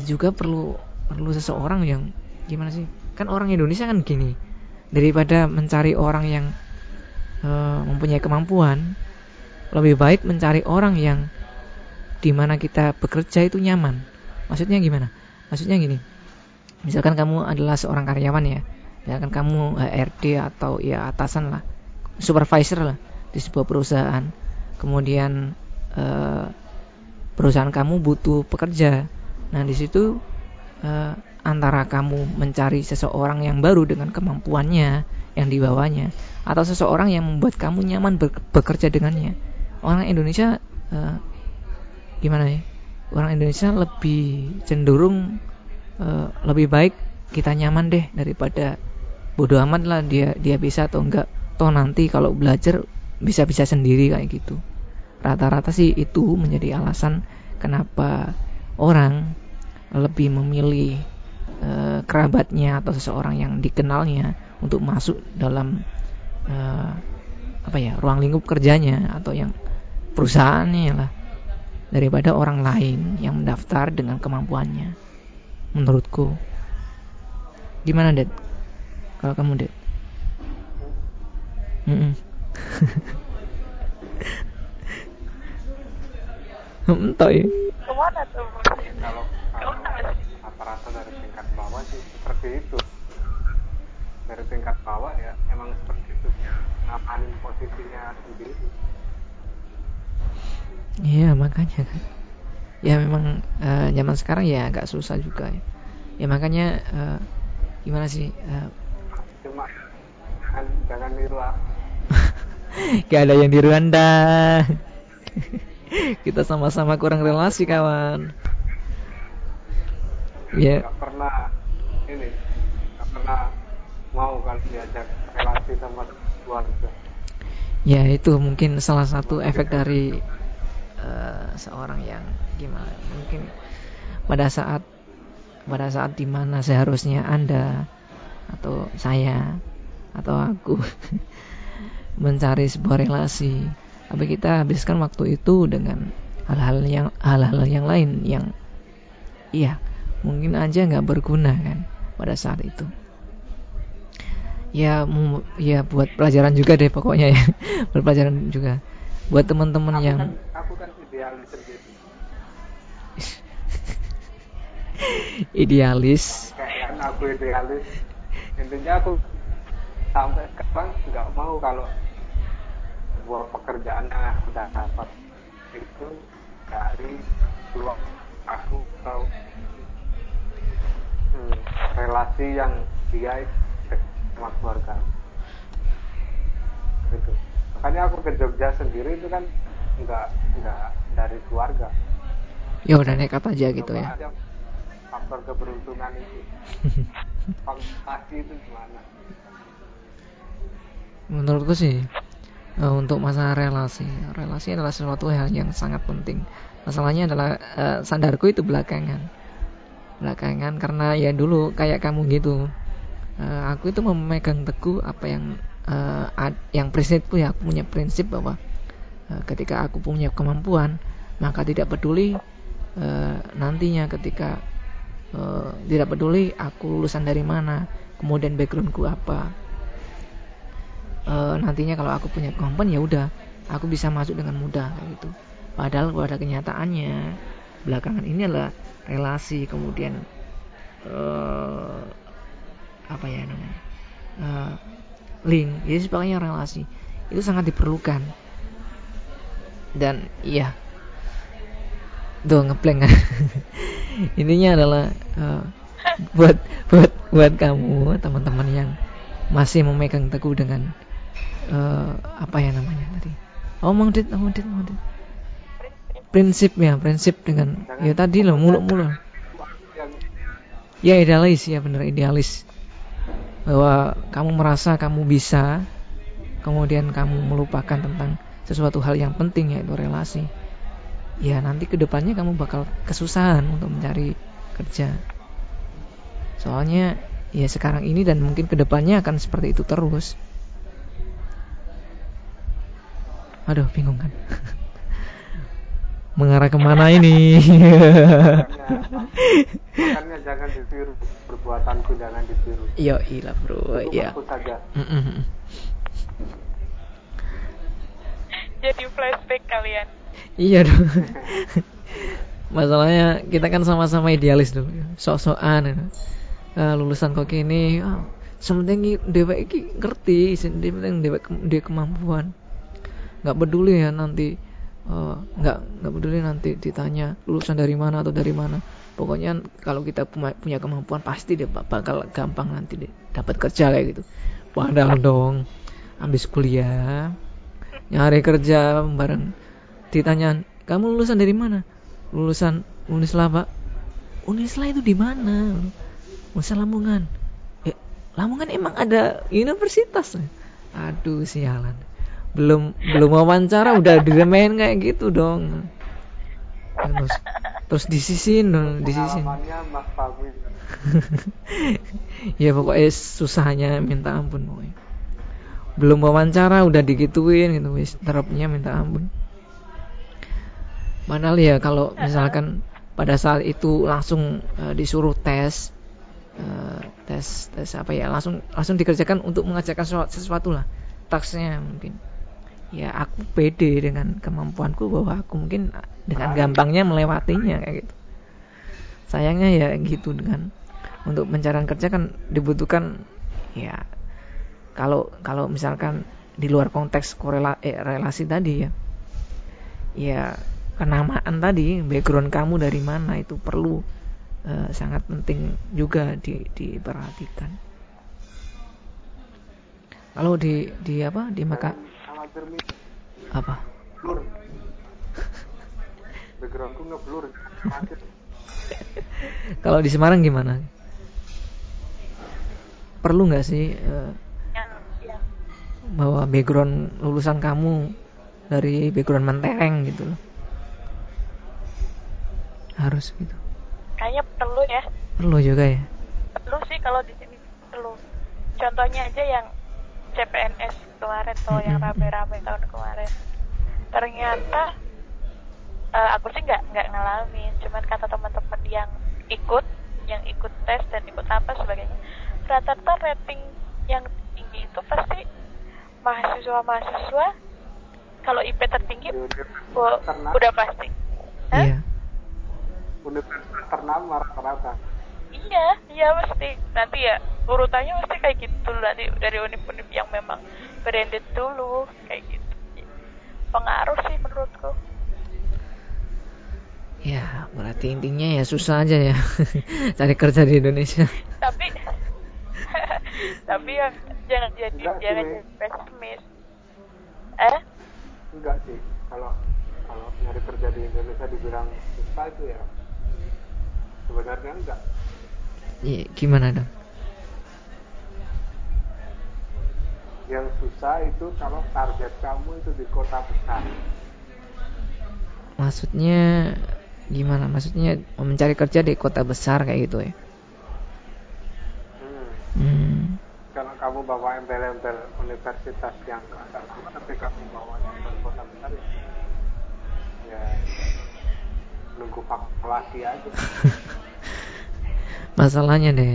S1: juga perlu perlu seseorang yang gimana sih? Kan orang Indonesia kan gini daripada mencari orang yang uh, mempunyai kemampuan lebih baik mencari orang yang di mana kita bekerja itu nyaman. Maksudnya gimana? Maksudnya gini misalkan kamu adalah seorang karyawan ya misalkan kamu HRD atau ya atasan lah supervisor lah di sebuah perusahaan. Kemudian uh, perusahaan kamu butuh pekerja. Nah di situ uh, antara kamu mencari seseorang yang baru dengan kemampuannya yang dibawanya atau seseorang yang membuat kamu nyaman bekerja dengannya. Orang Indonesia uh, gimana ya? Orang Indonesia lebih cenderung uh, lebih baik kita nyaman deh daripada bodoh amat lah dia dia bisa atau enggak. Toh nanti kalau belajar bisa-bisa sendiri kayak gitu. Rata-rata sih itu menjadi alasan kenapa orang lebih memilih e, kerabatnya atau seseorang yang dikenalnya untuk masuk dalam e, apa ya ruang lingkup kerjanya atau yang perusahaannya lah daripada orang lain yang mendaftar dengan kemampuannya menurutku gimana Ded kalau kamu Ded mm -mm.
S2: Entah ya. Ke mana tuh? Kalau kalau rata-rata dari tingkat bawah sih seperti itu. Dari tingkat bawah ya emang seperti itu. Ngapain posisinya sendiri.
S1: Iya makanya kan. Ya memang uh, zaman sekarang ya agak susah juga ya. Ya makanya uh, gimana sih? Uh,
S2: Cuma jangan jangan niru
S1: Gak ada yang di Rwanda. Kita sama-sama kurang relasi kawan.
S2: Ya. Yeah. Gak pernah ini, gak pernah mau kan diajak relasi sama keluarga.
S1: Ya itu mungkin salah satu efek dari uh, seorang yang gimana? Mungkin pada saat pada saat di mana seharusnya anda atau saya atau aku mencari sebuah relasi. Tapi kita habiskan waktu itu dengan hal-hal yang hal-hal yang lain yang iya mungkin aja nggak berguna kan pada saat itu. Ya ya buat pelajaran juga deh pokoknya ya. Buat pelajaran juga. Buat teman-teman yang
S2: kan, aku kan idealis
S1: idealis.
S2: Kayak aku idealis. Intinya aku sampai sekarang nggak mau kalau sebuah pekerjaan yang sudah dapat itu dari keluar aku atau hmm, relasi yang dia sama keluarga. Itu makanya aku ke Jogja sendiri itu kan nggak nggak dari keluarga.
S1: Ya udah nekat aja gitu ya. Aja
S2: faktor keberuntungan itu. Fantasi itu gimana
S1: menurutku sih uh, untuk masalah relasi. Relasi adalah sesuatu hal yang sangat penting. Masalahnya adalah uh, sadarku itu belakangan. Belakangan karena ya dulu kayak kamu gitu. Uh, aku itu memegang teguh apa yang uh, ad, yang prinsipku ya aku punya prinsip bahwa uh, ketika aku punya kemampuan maka tidak peduli uh, nantinya ketika uh, tidak peduli aku lulusan dari mana kemudian backgroundku apa e, nantinya kalau aku punya kemampuan ya udah aku bisa masuk dengan mudah kayak gitu. Padahal pada kenyataannya belakangan ini adalah relasi kemudian e, apa ya namanya e, link. Jadi sebagainya relasi itu sangat diperlukan. Dan iya. Tuh ngepleng. Intinya adalah uh, buat buat buat kamu teman-teman yang masih memegang teguh dengan uh, apa ya namanya tadi? Omong dit omong dit omong dit prinsip ya prinsip dengan ya tadi loh muluk-muluk. Ya idealis ya benar idealis. Bahwa kamu merasa kamu bisa kemudian kamu melupakan tentang sesuatu hal yang penting yaitu relasi. Ya nanti ke depannya kamu bakal kesusahan untuk mencari kerja. Soalnya ya sekarang ini dan mungkin ke depannya akan seperti itu terus Aduh, bingung kan? Mengarah ke mana ini?
S2: Makanya jangan ditiru perbuatanku jangan ditiru.
S1: Iya, iya bro. Iya.
S2: saja.
S3: Jadi flashback kalian.
S1: Iya dong. Masalahnya kita kan sama-sama idealis dulu, sok-sokan. Uh, lulusan kok ini, oh, sementing dewek iki ngerti, sementing dewek dia kemampuan nggak peduli ya nanti uh, nggak nggak peduli nanti ditanya lulusan dari mana atau dari mana. Pokoknya kalau kita punya kemampuan pasti dia bakal gampang nanti dapat kerja kayak gitu. Padahal dong habis kuliah nyari kerja bareng. Ditanya kamu lulusan dari mana? Lulusan Unisla pak. Unisla itu di mana? Unisla Lamongan. Eh, Lamongan emang ada universitas? Aduh sialan belum belum wawancara udah diremehin kayak gitu dong. Terus terus disisin dong disisin ya pokoknya susahnya minta ampun pokoknya. Belum wawancara udah digituin gitu wis terapnya minta ampun. Mana ya kalau misalkan pada saat itu langsung uh, disuruh tes uh, tes tes apa ya langsung langsung dikerjakan untuk mengajarkan sesuatu, lah tasnya mungkin ya aku pede dengan kemampuanku bahwa aku mungkin dengan gampangnya melewatinya kayak gitu sayangnya ya gitu dengan untuk pencarian kerja kan dibutuhkan ya kalau kalau misalkan di luar konteks korela, eh, relasi tadi ya ya kenamaan tadi background kamu dari mana itu perlu uh, sangat penting juga di, diperhatikan. Kalau di di apa di maka apa? Blur.
S2: Backgroundku nggak blur.
S1: Kalau di Semarang gimana? Perlu nggak sih uh, bahwa background lulusan kamu dari background mentereng gitu loh? Harus gitu
S3: kayaknya perlu ya
S1: perlu juga ya
S3: perlu sih kalau di sini perlu contohnya aja yang CPNS kemarin tuh yang rame-rame tahun kemarin. Ternyata uh, aku sih nggak nggak ngalamin. Cuman kata teman-teman yang ikut yang ikut tes dan ikut apa sebagainya rata-rata rating yang tinggi itu pasti mahasiswa-mahasiswa kalau IP tertinggi udah pasti.
S1: Iya.
S2: Universitas ternama rata-rata.
S3: Iya iya pasti. Nanti ya urutannya pasti kayak gitu nanti dari univ-univ yang memang branded dulu kayak gitu. Pengaruh sih menurutku.
S1: Ya berarti intinya ya susah aja ya cari kerja di Indonesia.
S3: Tapi tapi ya jangan jadi enggak jangan jadi pesimis. Eh?
S2: Enggak sih. Kalau kalau nyari kerja di Indonesia dibilang susah itu ya sebenarnya enggak.
S1: Iya gimana dong
S2: yang susah itu kalau target kamu itu di kota besar
S1: maksudnya gimana maksudnya mencari kerja di kota besar kayak gitu ya
S2: hmm.
S1: Hmm.
S2: kalau kamu bawa embel-embel universitas yang agak lama tapi kamu bawa embel kota besar ya, ya nunggu kalkulasi aja
S1: masalahnya deh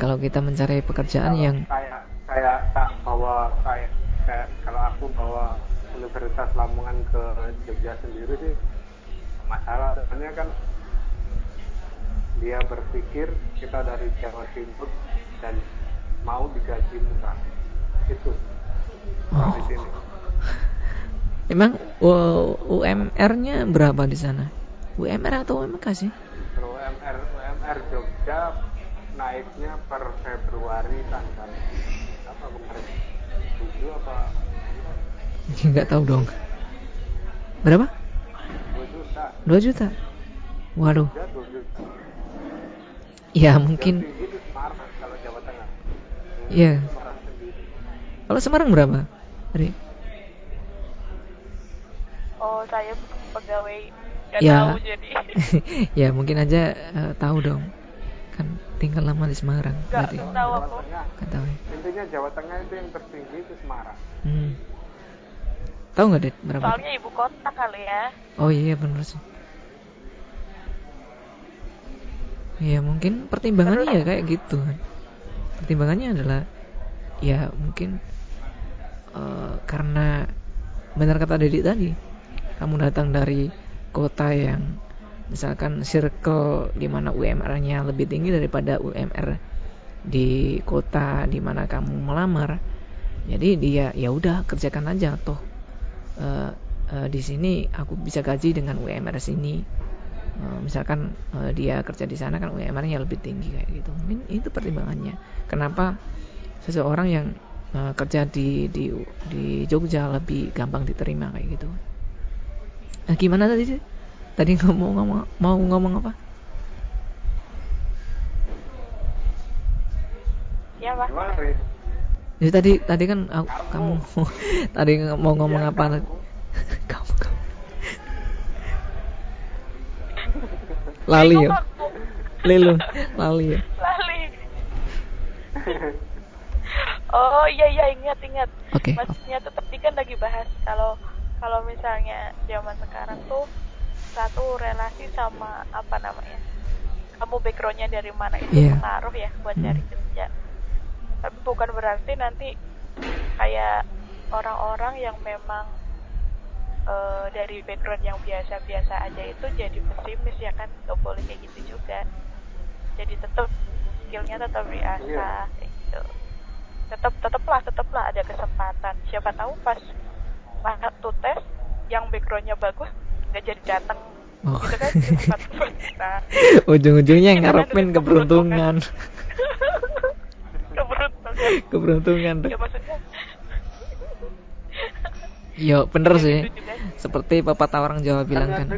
S1: kalau kita mencari pekerjaan
S2: kalau
S1: yang
S2: kayak kayak tak bawa kayak, kayak kalau aku bawa Universitas Lamongan ke Jogja sendiri sih masalah sebenarnya kan dia berpikir kita dari Jawa Timur dan mau digaji murah itu oh. di sini
S1: Emang UMR-nya berapa di sana? UMR atau UMK sih?
S2: UMR UMR Jogja naiknya per Februari tanggal? 7 apa?
S1: Enggak tahu dong. Berapa?
S2: 2 juta.
S1: 2 juta. Waduh. Ya mungkin. Iya. Kalau Semarang berapa? Hari?
S3: Oh, saya pegawai Gak
S1: ya,
S3: tahu jadi.
S1: ya mungkin aja uh, tahu dong. Kan tinggal lama di Semarang.
S3: Gak berarti. tahu aku.
S1: Gak tahu ya.
S2: Intinya Jawa Tengah itu yang tertinggi itu Semarang.
S1: Hmm. Tahu nggak deh berapa?
S3: Soalnya ibu kota kali ya.
S1: Oh iya benar sih. Ya mungkin pertimbangannya Terus, ya kayak gitu kan. Pertimbangannya adalah ya mungkin uh, karena benar kata Dedi tadi, kamu datang dari kota yang misalkan circle di mana UMR-nya lebih tinggi daripada UMR di kota di mana kamu melamar. Jadi dia ya udah kerjakan aja toh. Uh, uh, di sini aku bisa gaji dengan UMR sini. Uh, misalkan uh, dia kerja di sana kan UMR-nya lebih tinggi kayak gitu. Mungkin itu pertimbangannya. Kenapa seseorang yang uh, kerja di di di Jogja lebih gampang diterima kayak gitu. Nah, gimana tadi sih? Tadi ngomong ngomong mau ngomong apa?
S3: Ya, Pak.
S1: Jadi tadi tadi kan aku, kamu tadi mau ngomong ya, apa? Kamu. kamu kamu. Lali ya. Lilu, lali ya.
S3: Lali. Oh iya iya ingat ingat.
S1: Oke. Okay.
S3: Maksudnya tuh tadi kan lagi bahas kalau kalau misalnya zaman sekarang tuh satu relasi sama apa namanya kamu backgroundnya dari mana itu yeah. pengaruh ya buat hmm. cari kerja tapi bukan berarti nanti kayak orang-orang yang memang uh, dari background yang biasa-biasa aja itu jadi pesimis ya kan nggak boleh kayak gitu juga jadi tetap skillnya tetap diasah yeah. kayak gitu tetap tetaplah tetaplah ada kesempatan siapa tahu pas waktu tes yang backgroundnya bagus nggak jadi datang oh. gitu kan
S1: nah, ujung-ujungnya ngarepin keberuntungan
S3: keberuntungan
S1: keberuntungan ya maksudnya Yo bener ya, sih. Gitu Seperti pepatah orang Jawa bilang kan.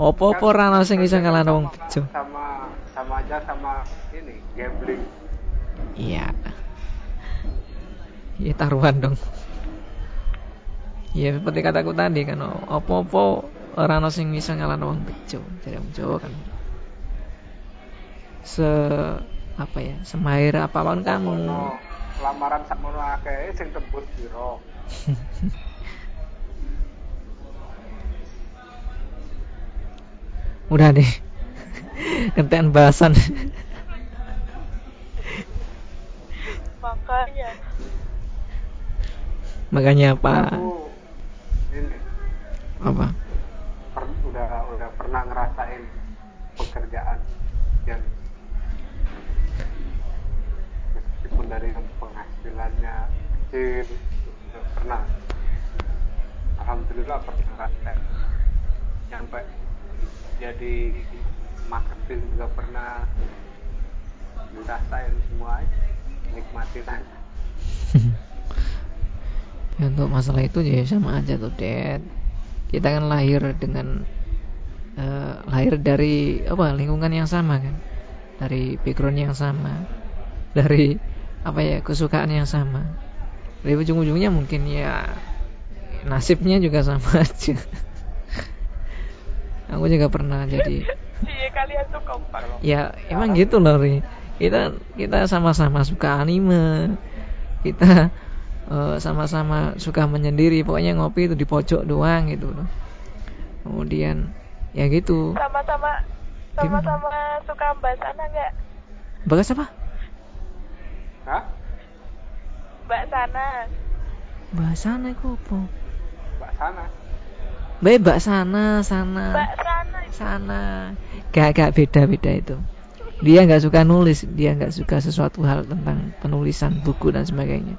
S1: Opo-opo rano sing iso ngalahno wong bejo.
S2: Sama sama aja sama ini gambling.
S1: Iya. Iya taruhan dong. Iya seperti kataku tadi kan opo-opo orang ono sing bisa ngalahno wong bejo. Jadi wong Jawa kan. Se apa ya semahir apa pun kamu
S2: lamaran sakmono akeh sing tembus piro?
S1: Udah deh. Kentean bahasan.
S3: Makanya.
S1: Makanya apa
S2: ini,
S1: apa?
S2: Per, udah udah pernah ngerasain pekerjaan yang meskipun dari penghasilannya kecil udah pernah. Alhamdulillah pernah ngerasain. Nyampe jadi marketing juga pernah ngerasain semua nikmatin aja
S1: ya, untuk masalah itu ya sama aja tuh Dad. Kita kan lahir dengan uh, lahir dari apa lingkungan yang sama kan? Dari background yang sama. Dari apa ya kesukaan yang sama. Dari ujung-ujungnya mungkin ya nasibnya juga sama aja. Aku juga pernah jadi
S3: iya kalian tuh
S1: ya emang gitu loh Ri. Kita kita sama-sama suka anime. Kita eh, sama-sama suka menyendiri pokoknya ngopi itu di pojok doang gitu loh kemudian ya gitu
S3: sama-sama sama-sama suka mbak sana nggak
S1: bagas apa
S2: Hah?
S3: mbak sana
S1: mbak sana itu apa
S2: mbak sana
S1: Mbak sana, sana.
S3: Mbak sana.
S1: Sana. Gak, gak beda beda itu. Dia nggak suka nulis, dia nggak suka sesuatu hal tentang penulisan buku dan sebagainya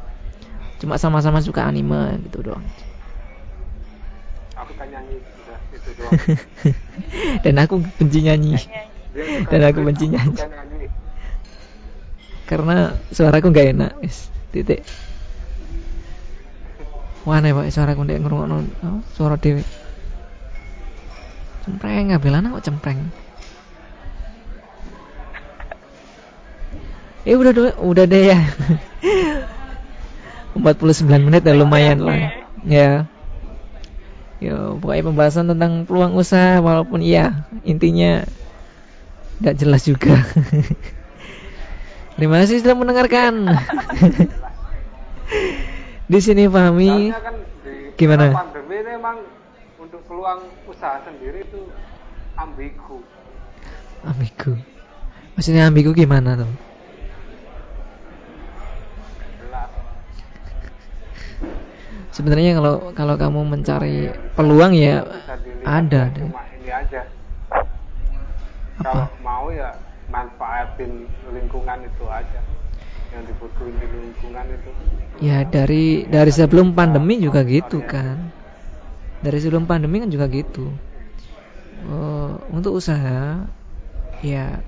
S1: cuma sama-sama suka anime gitu doang.
S2: Aku kan nyanyi udah itu doang.
S1: Dan aku benci nyanyi. Dan aku benci nyanyi. karena suaraku nggak enak titik. Wah nih pak suaraku nggak ngerungokno oh, suara dewi cempreng nggak bilang kok cempreng? Eh udah udah deh ya 49 menit ya lumayan lah. Ya. Ya pokoknya pembahasan tentang peluang usaha walaupun iya intinya nggak jelas juga. Terima kasih sudah mendengarkan. Di sini Fahmi kan gimana?
S2: pandemi ini memang untuk peluang usaha sendiri itu ambigu.
S1: Ambigu. Maksudnya ambigu gimana tuh sebenarnya kalau kalau kamu mencari peluang ya ada deh.
S2: ini aja. Apa? Kalau mau ya manfaatin lingkungan itu aja yang dibutuhin di lingkungan itu.
S1: Ya dari dari sebelum pandemi juga gitu kan. Dari sebelum pandemi kan juga gitu. Uh, untuk usaha ya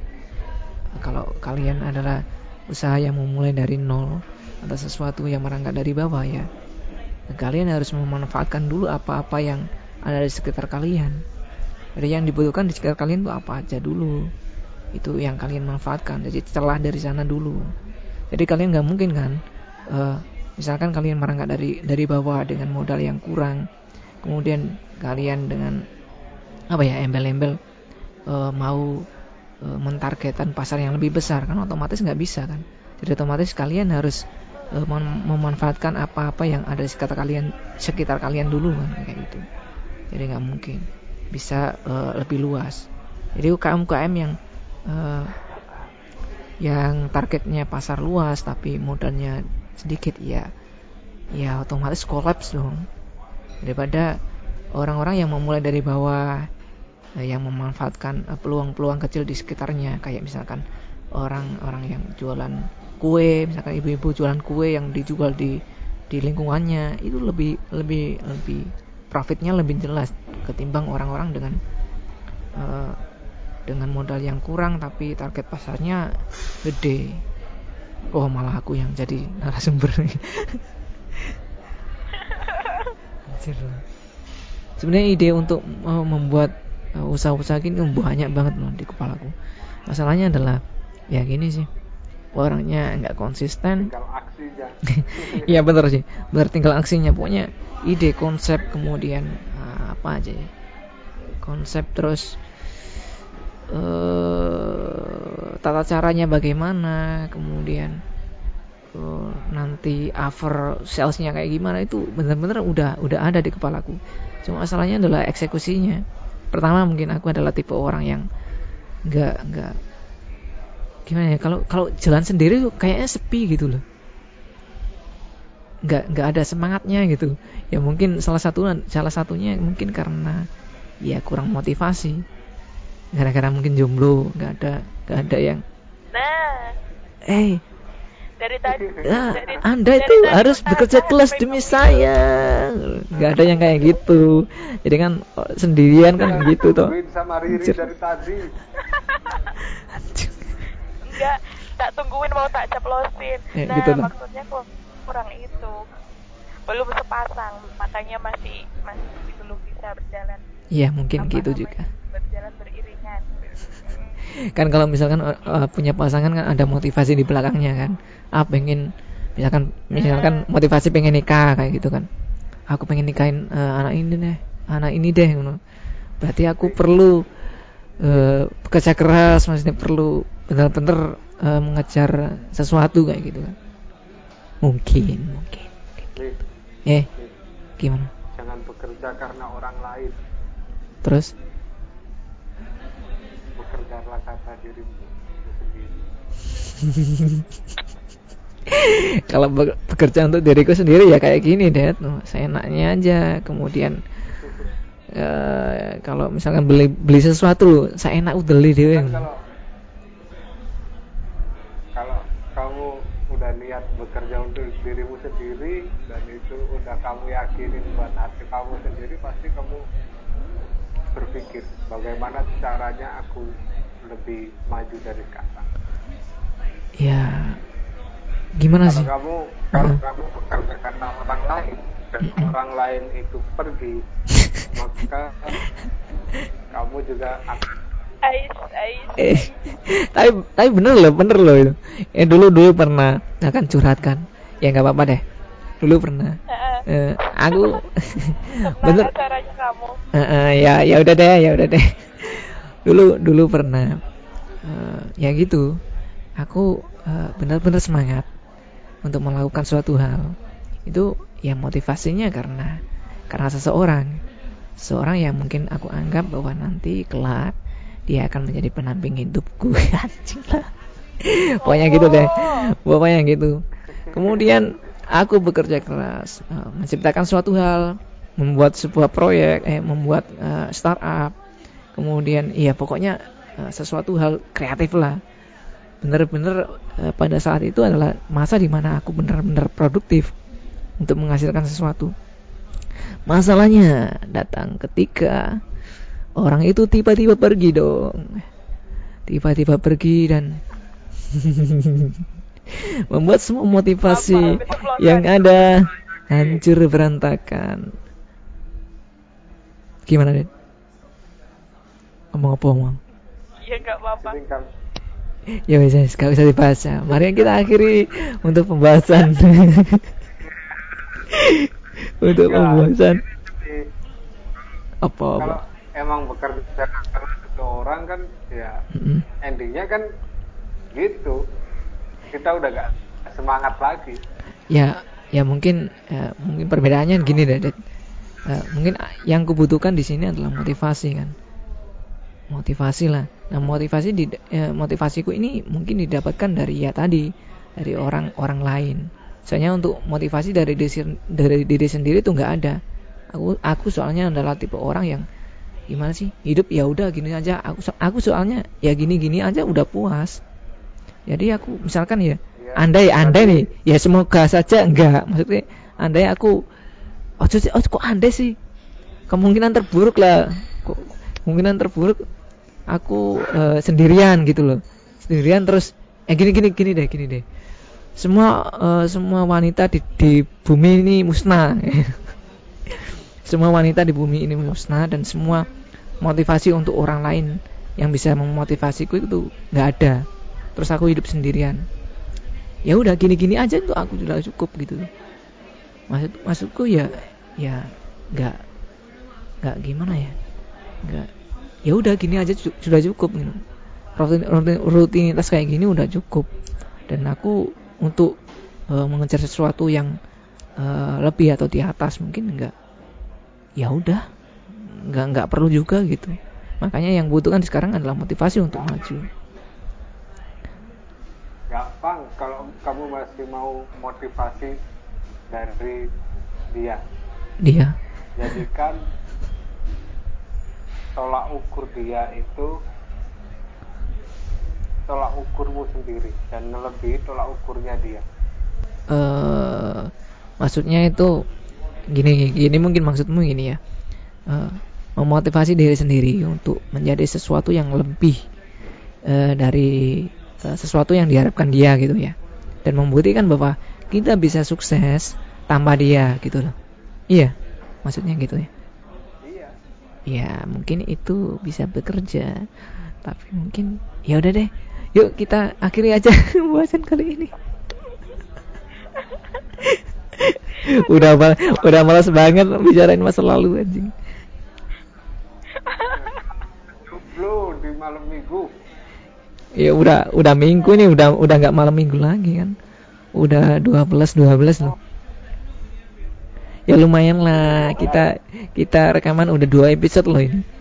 S1: kalau kalian adalah usaha yang memulai dari nol atau sesuatu yang merangkak dari bawah ya kalian harus memanfaatkan dulu apa-apa yang ada di sekitar kalian. Jadi yang dibutuhkan di sekitar kalian itu apa aja dulu. Itu yang kalian manfaatkan. Jadi celah dari sana dulu. Jadi kalian nggak mungkin kan uh, misalkan kalian merangkak dari dari bawah dengan modal yang kurang kemudian kalian dengan apa ya embel-embel uh, mau uh, mentargetkan pasar yang lebih besar kan otomatis nggak bisa kan. Jadi otomatis kalian harus uh, memanfaatkan apa-apa yang ada di sekitar kalian sekitar kalian dulu kan kayak gitu. Jadi nggak mungkin. Bisa uh, lebih luas. Jadi UKM-UKM yang uh, yang targetnya pasar luas tapi modalnya sedikit ya ya otomatis kolaps dong. Daripada orang-orang yang memulai dari bawah yang memanfaatkan peluang-peluang kecil di sekitarnya. Kayak misalkan orang-orang yang jualan kue misalkan ibu-ibu jualan kue yang dijual di di lingkungannya itu lebih lebih lebih profitnya lebih jelas ketimbang orang-orang dengan uh, dengan modal yang kurang tapi target pasarnya gede. Oh malah aku yang jadi narasumber sebenarnya ide untuk uh, membuat uh, usaha-usaha gini banyak banget loh di kepalaku. Masalahnya adalah ya gini sih orangnya nggak konsisten. Iya bener sih. Bener tinggal aksinya. Pokoknya ide konsep kemudian uh, apa aja ya. Konsep terus uh, tata caranya bagaimana kemudian uh, nanti offer salesnya kayak gimana itu benar-benar udah udah ada di kepalaku. Cuma masalahnya adalah eksekusinya. Pertama mungkin aku adalah tipe orang yang nggak nggak gimana ya? Kalau kalau jalan sendiri tuh kayaknya sepi gitu loh. Nggak nggak ada semangatnya gitu. Ya mungkin salah satu salah satunya mungkin karena ya kurang motivasi. Gara-gara mungkin jomblo nggak ada nggak ada yang
S3: nah.
S1: Eh.
S3: Dari tadi,
S1: ya, dari, anda itu dari harus bekerja kelas demi saya. Nggak ada yang kayak gitu. Jadi kan sendirian kan gitu toh.
S2: sama Riri dari tadi
S3: enggak tak tungguin mau tak ceplosin. Ya, nah gitu maksudnya kok kurang itu. Belum sepasang makanya masih masih belum bisa berjalan.
S1: Iya mungkin Apa gitu juga.
S3: Berjalan beriringan.
S1: Kan kalau misalkan uh, punya pasangan kan ada motivasi di belakangnya kan. Ah pengen misalkan misalkan nah. motivasi pengen nikah kayak gitu kan. Aku pengen nikahin uh, anak ini deh anak ini deh berarti aku perlu uh, bekerja keras maksudnya perlu benar-benar uh, mengejar sesuatu kayak gitu kan. Mungkin mungkin. Eh gimana?
S2: Jangan bekerja karena orang lain.
S1: Terus?
S2: Bekerjalah karena dirimu sendiri.
S1: Kalau bekerja untuk diriku sendiri ya kayak gini deh saya enaknya aja. Kemudian uh, kalau misalkan beli beli sesuatu saya enak udah beli
S2: kan kalau kamu udah niat bekerja untuk dirimu sendiri dan itu udah kamu yakinin buat hati kamu sendiri pasti kamu berpikir bagaimana caranya aku lebih maju dari sekarang.
S1: Ya gimana
S2: kalau
S1: sih?
S2: kamu kalau uh. kamu bekerja karena orang lain dan orang lain itu pergi maka kamu juga akan
S3: Ais, ais.
S1: Eh, tapi tapi bener loh, bener loh itu. Eh dulu dulu pernah akan curhat kan. Ya nggak apa-apa deh. Dulu pernah. Uh, aku
S3: bener. Caranya kamu.
S1: Uh, uh, ya ya udah deh, ya udah deh. Dulu dulu pernah. Uh, ya gitu. Aku uh, benar-benar semangat untuk melakukan suatu hal. Itu ya motivasinya karena karena seseorang. Seorang yang mungkin aku anggap bahwa nanti kelak dia akan menjadi penamping hidupku. Anjing lah. Pokoknya gitu deh. Pokoknya gitu. Kemudian aku bekerja keras uh, menciptakan suatu hal membuat sebuah proyek eh membuat uh, startup. Kemudian iya pokoknya uh, sesuatu hal kreatif lah. Bener-bener uh, pada saat itu adalah masa di mana aku benar-benar produktif untuk menghasilkan sesuatu. Masalahnya datang ketika orang itu tiba-tiba pergi dong. Tiba-tiba pergi dan membuat semua motivasi yang ada hancur berantakan. Gimana deh ngomong apa ngomong
S3: ya nggak apa-apa.
S1: Ya bisa gak bisa dibahas. Mari kita akhiri untuk pembahasan untuk pembahasan apa apa
S2: emang bekerja karena seseorang kan ya mm-hmm. endingnya kan gitu kita udah gak semangat lagi
S1: ya ya mungkin ya, mungkin perbedaannya gini deh Nah, mungkin yang kubutuhkan di sini adalah motivasi kan. Motivasi lah. Nah, motivasi di eh, motivasiku ini mungkin didapatkan dari ya tadi dari orang-orang lain. Soalnya untuk motivasi dari diri, dari diri sendiri tuh nggak ada. Aku aku soalnya adalah tipe orang yang gimana sih hidup ya udah gini aja. Aku aku soalnya ya gini-gini aja udah puas. Jadi aku misalkan ya, ya andai andai nih ya semoga saja enggak maksudnya andai aku oh, sih oh kok andai sih kemungkinan terburuk lah kemungkinan terburuk aku uh, sendirian gitu loh sendirian terus eh gini gini gini deh gini deh semua uh, semua wanita di, di bumi ini musnah. Semua wanita di bumi ini musnah dan semua motivasi untuk orang lain yang bisa memotivasiku itu nggak ada. Terus aku hidup sendirian. Ya udah gini-gini aja tuh aku sudah cukup gitu. Maksud maksudku ya ya nggak nggak gimana ya? Nggak ya udah gini aja sudah cukup gitu. Rutin, rutinitas kayak gini udah cukup. Dan aku untuk uh, mengejar sesuatu yang uh, lebih atau di atas mungkin enggak. Ya udah nggak nggak perlu juga gitu. Makanya yang butuhkan sekarang adalah motivasi untuk maju.
S2: Gampang kalau kamu masih mau motivasi dari dia.
S1: Dia.
S2: Jadikan tolak ukur dia itu tolak ukurmu sendiri dan melebihi tolak ukurnya dia.
S1: Uh, maksudnya itu gini gini mungkin maksudmu gini ya. Uh, memotivasi diri sendiri untuk menjadi sesuatu yang lebih uh, dari uh, sesuatu yang diharapkan dia gitu ya. Dan membuktikan bahwa kita bisa sukses tanpa dia gitu loh. Iya maksudnya gitu ya.
S2: Iya.
S1: Ya mungkin itu bisa bekerja. Tapi mungkin ya udah deh Yuk kita akhiri aja pembahasan kali ini. udah mal udah malas banget bicarain masa lalu anjing.
S2: Lu di malam minggu.
S1: Ya udah udah minggu nih udah udah nggak malam minggu lagi kan. Udah 12 12 loh. Ya lumayan lah kita kita rekaman udah dua episode loh ini.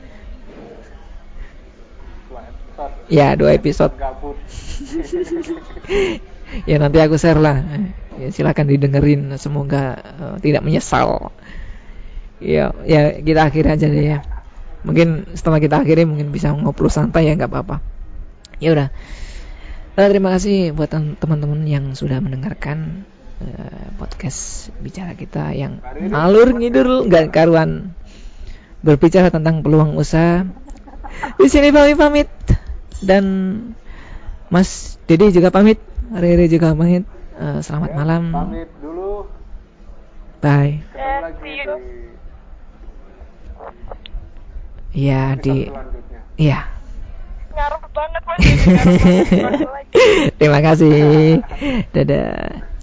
S1: Ya, dua episode. ya nanti aku share lah. Ya, silakan didengerin, semoga uh, tidak menyesal. Ya, ya kita akhiri aja deh ya. Mungkin setelah kita akhiri mungkin bisa ngobrol santai ya nggak apa-apa. Ya udah. Uh, terima kasih buat teman-teman yang sudah mendengarkan uh, podcast bicara kita yang alur ngidul nggak karuan berbicara tentang peluang usaha. Di sini pamit pamit dan Mas Dede juga pamit, Rere juga pamit. Uh, selamat ya, malam.
S2: Pamit dulu.
S1: Bye.
S3: Ya,
S1: di Iya.
S3: Ngarep banget Mas.
S1: Terima kasih. Dadah.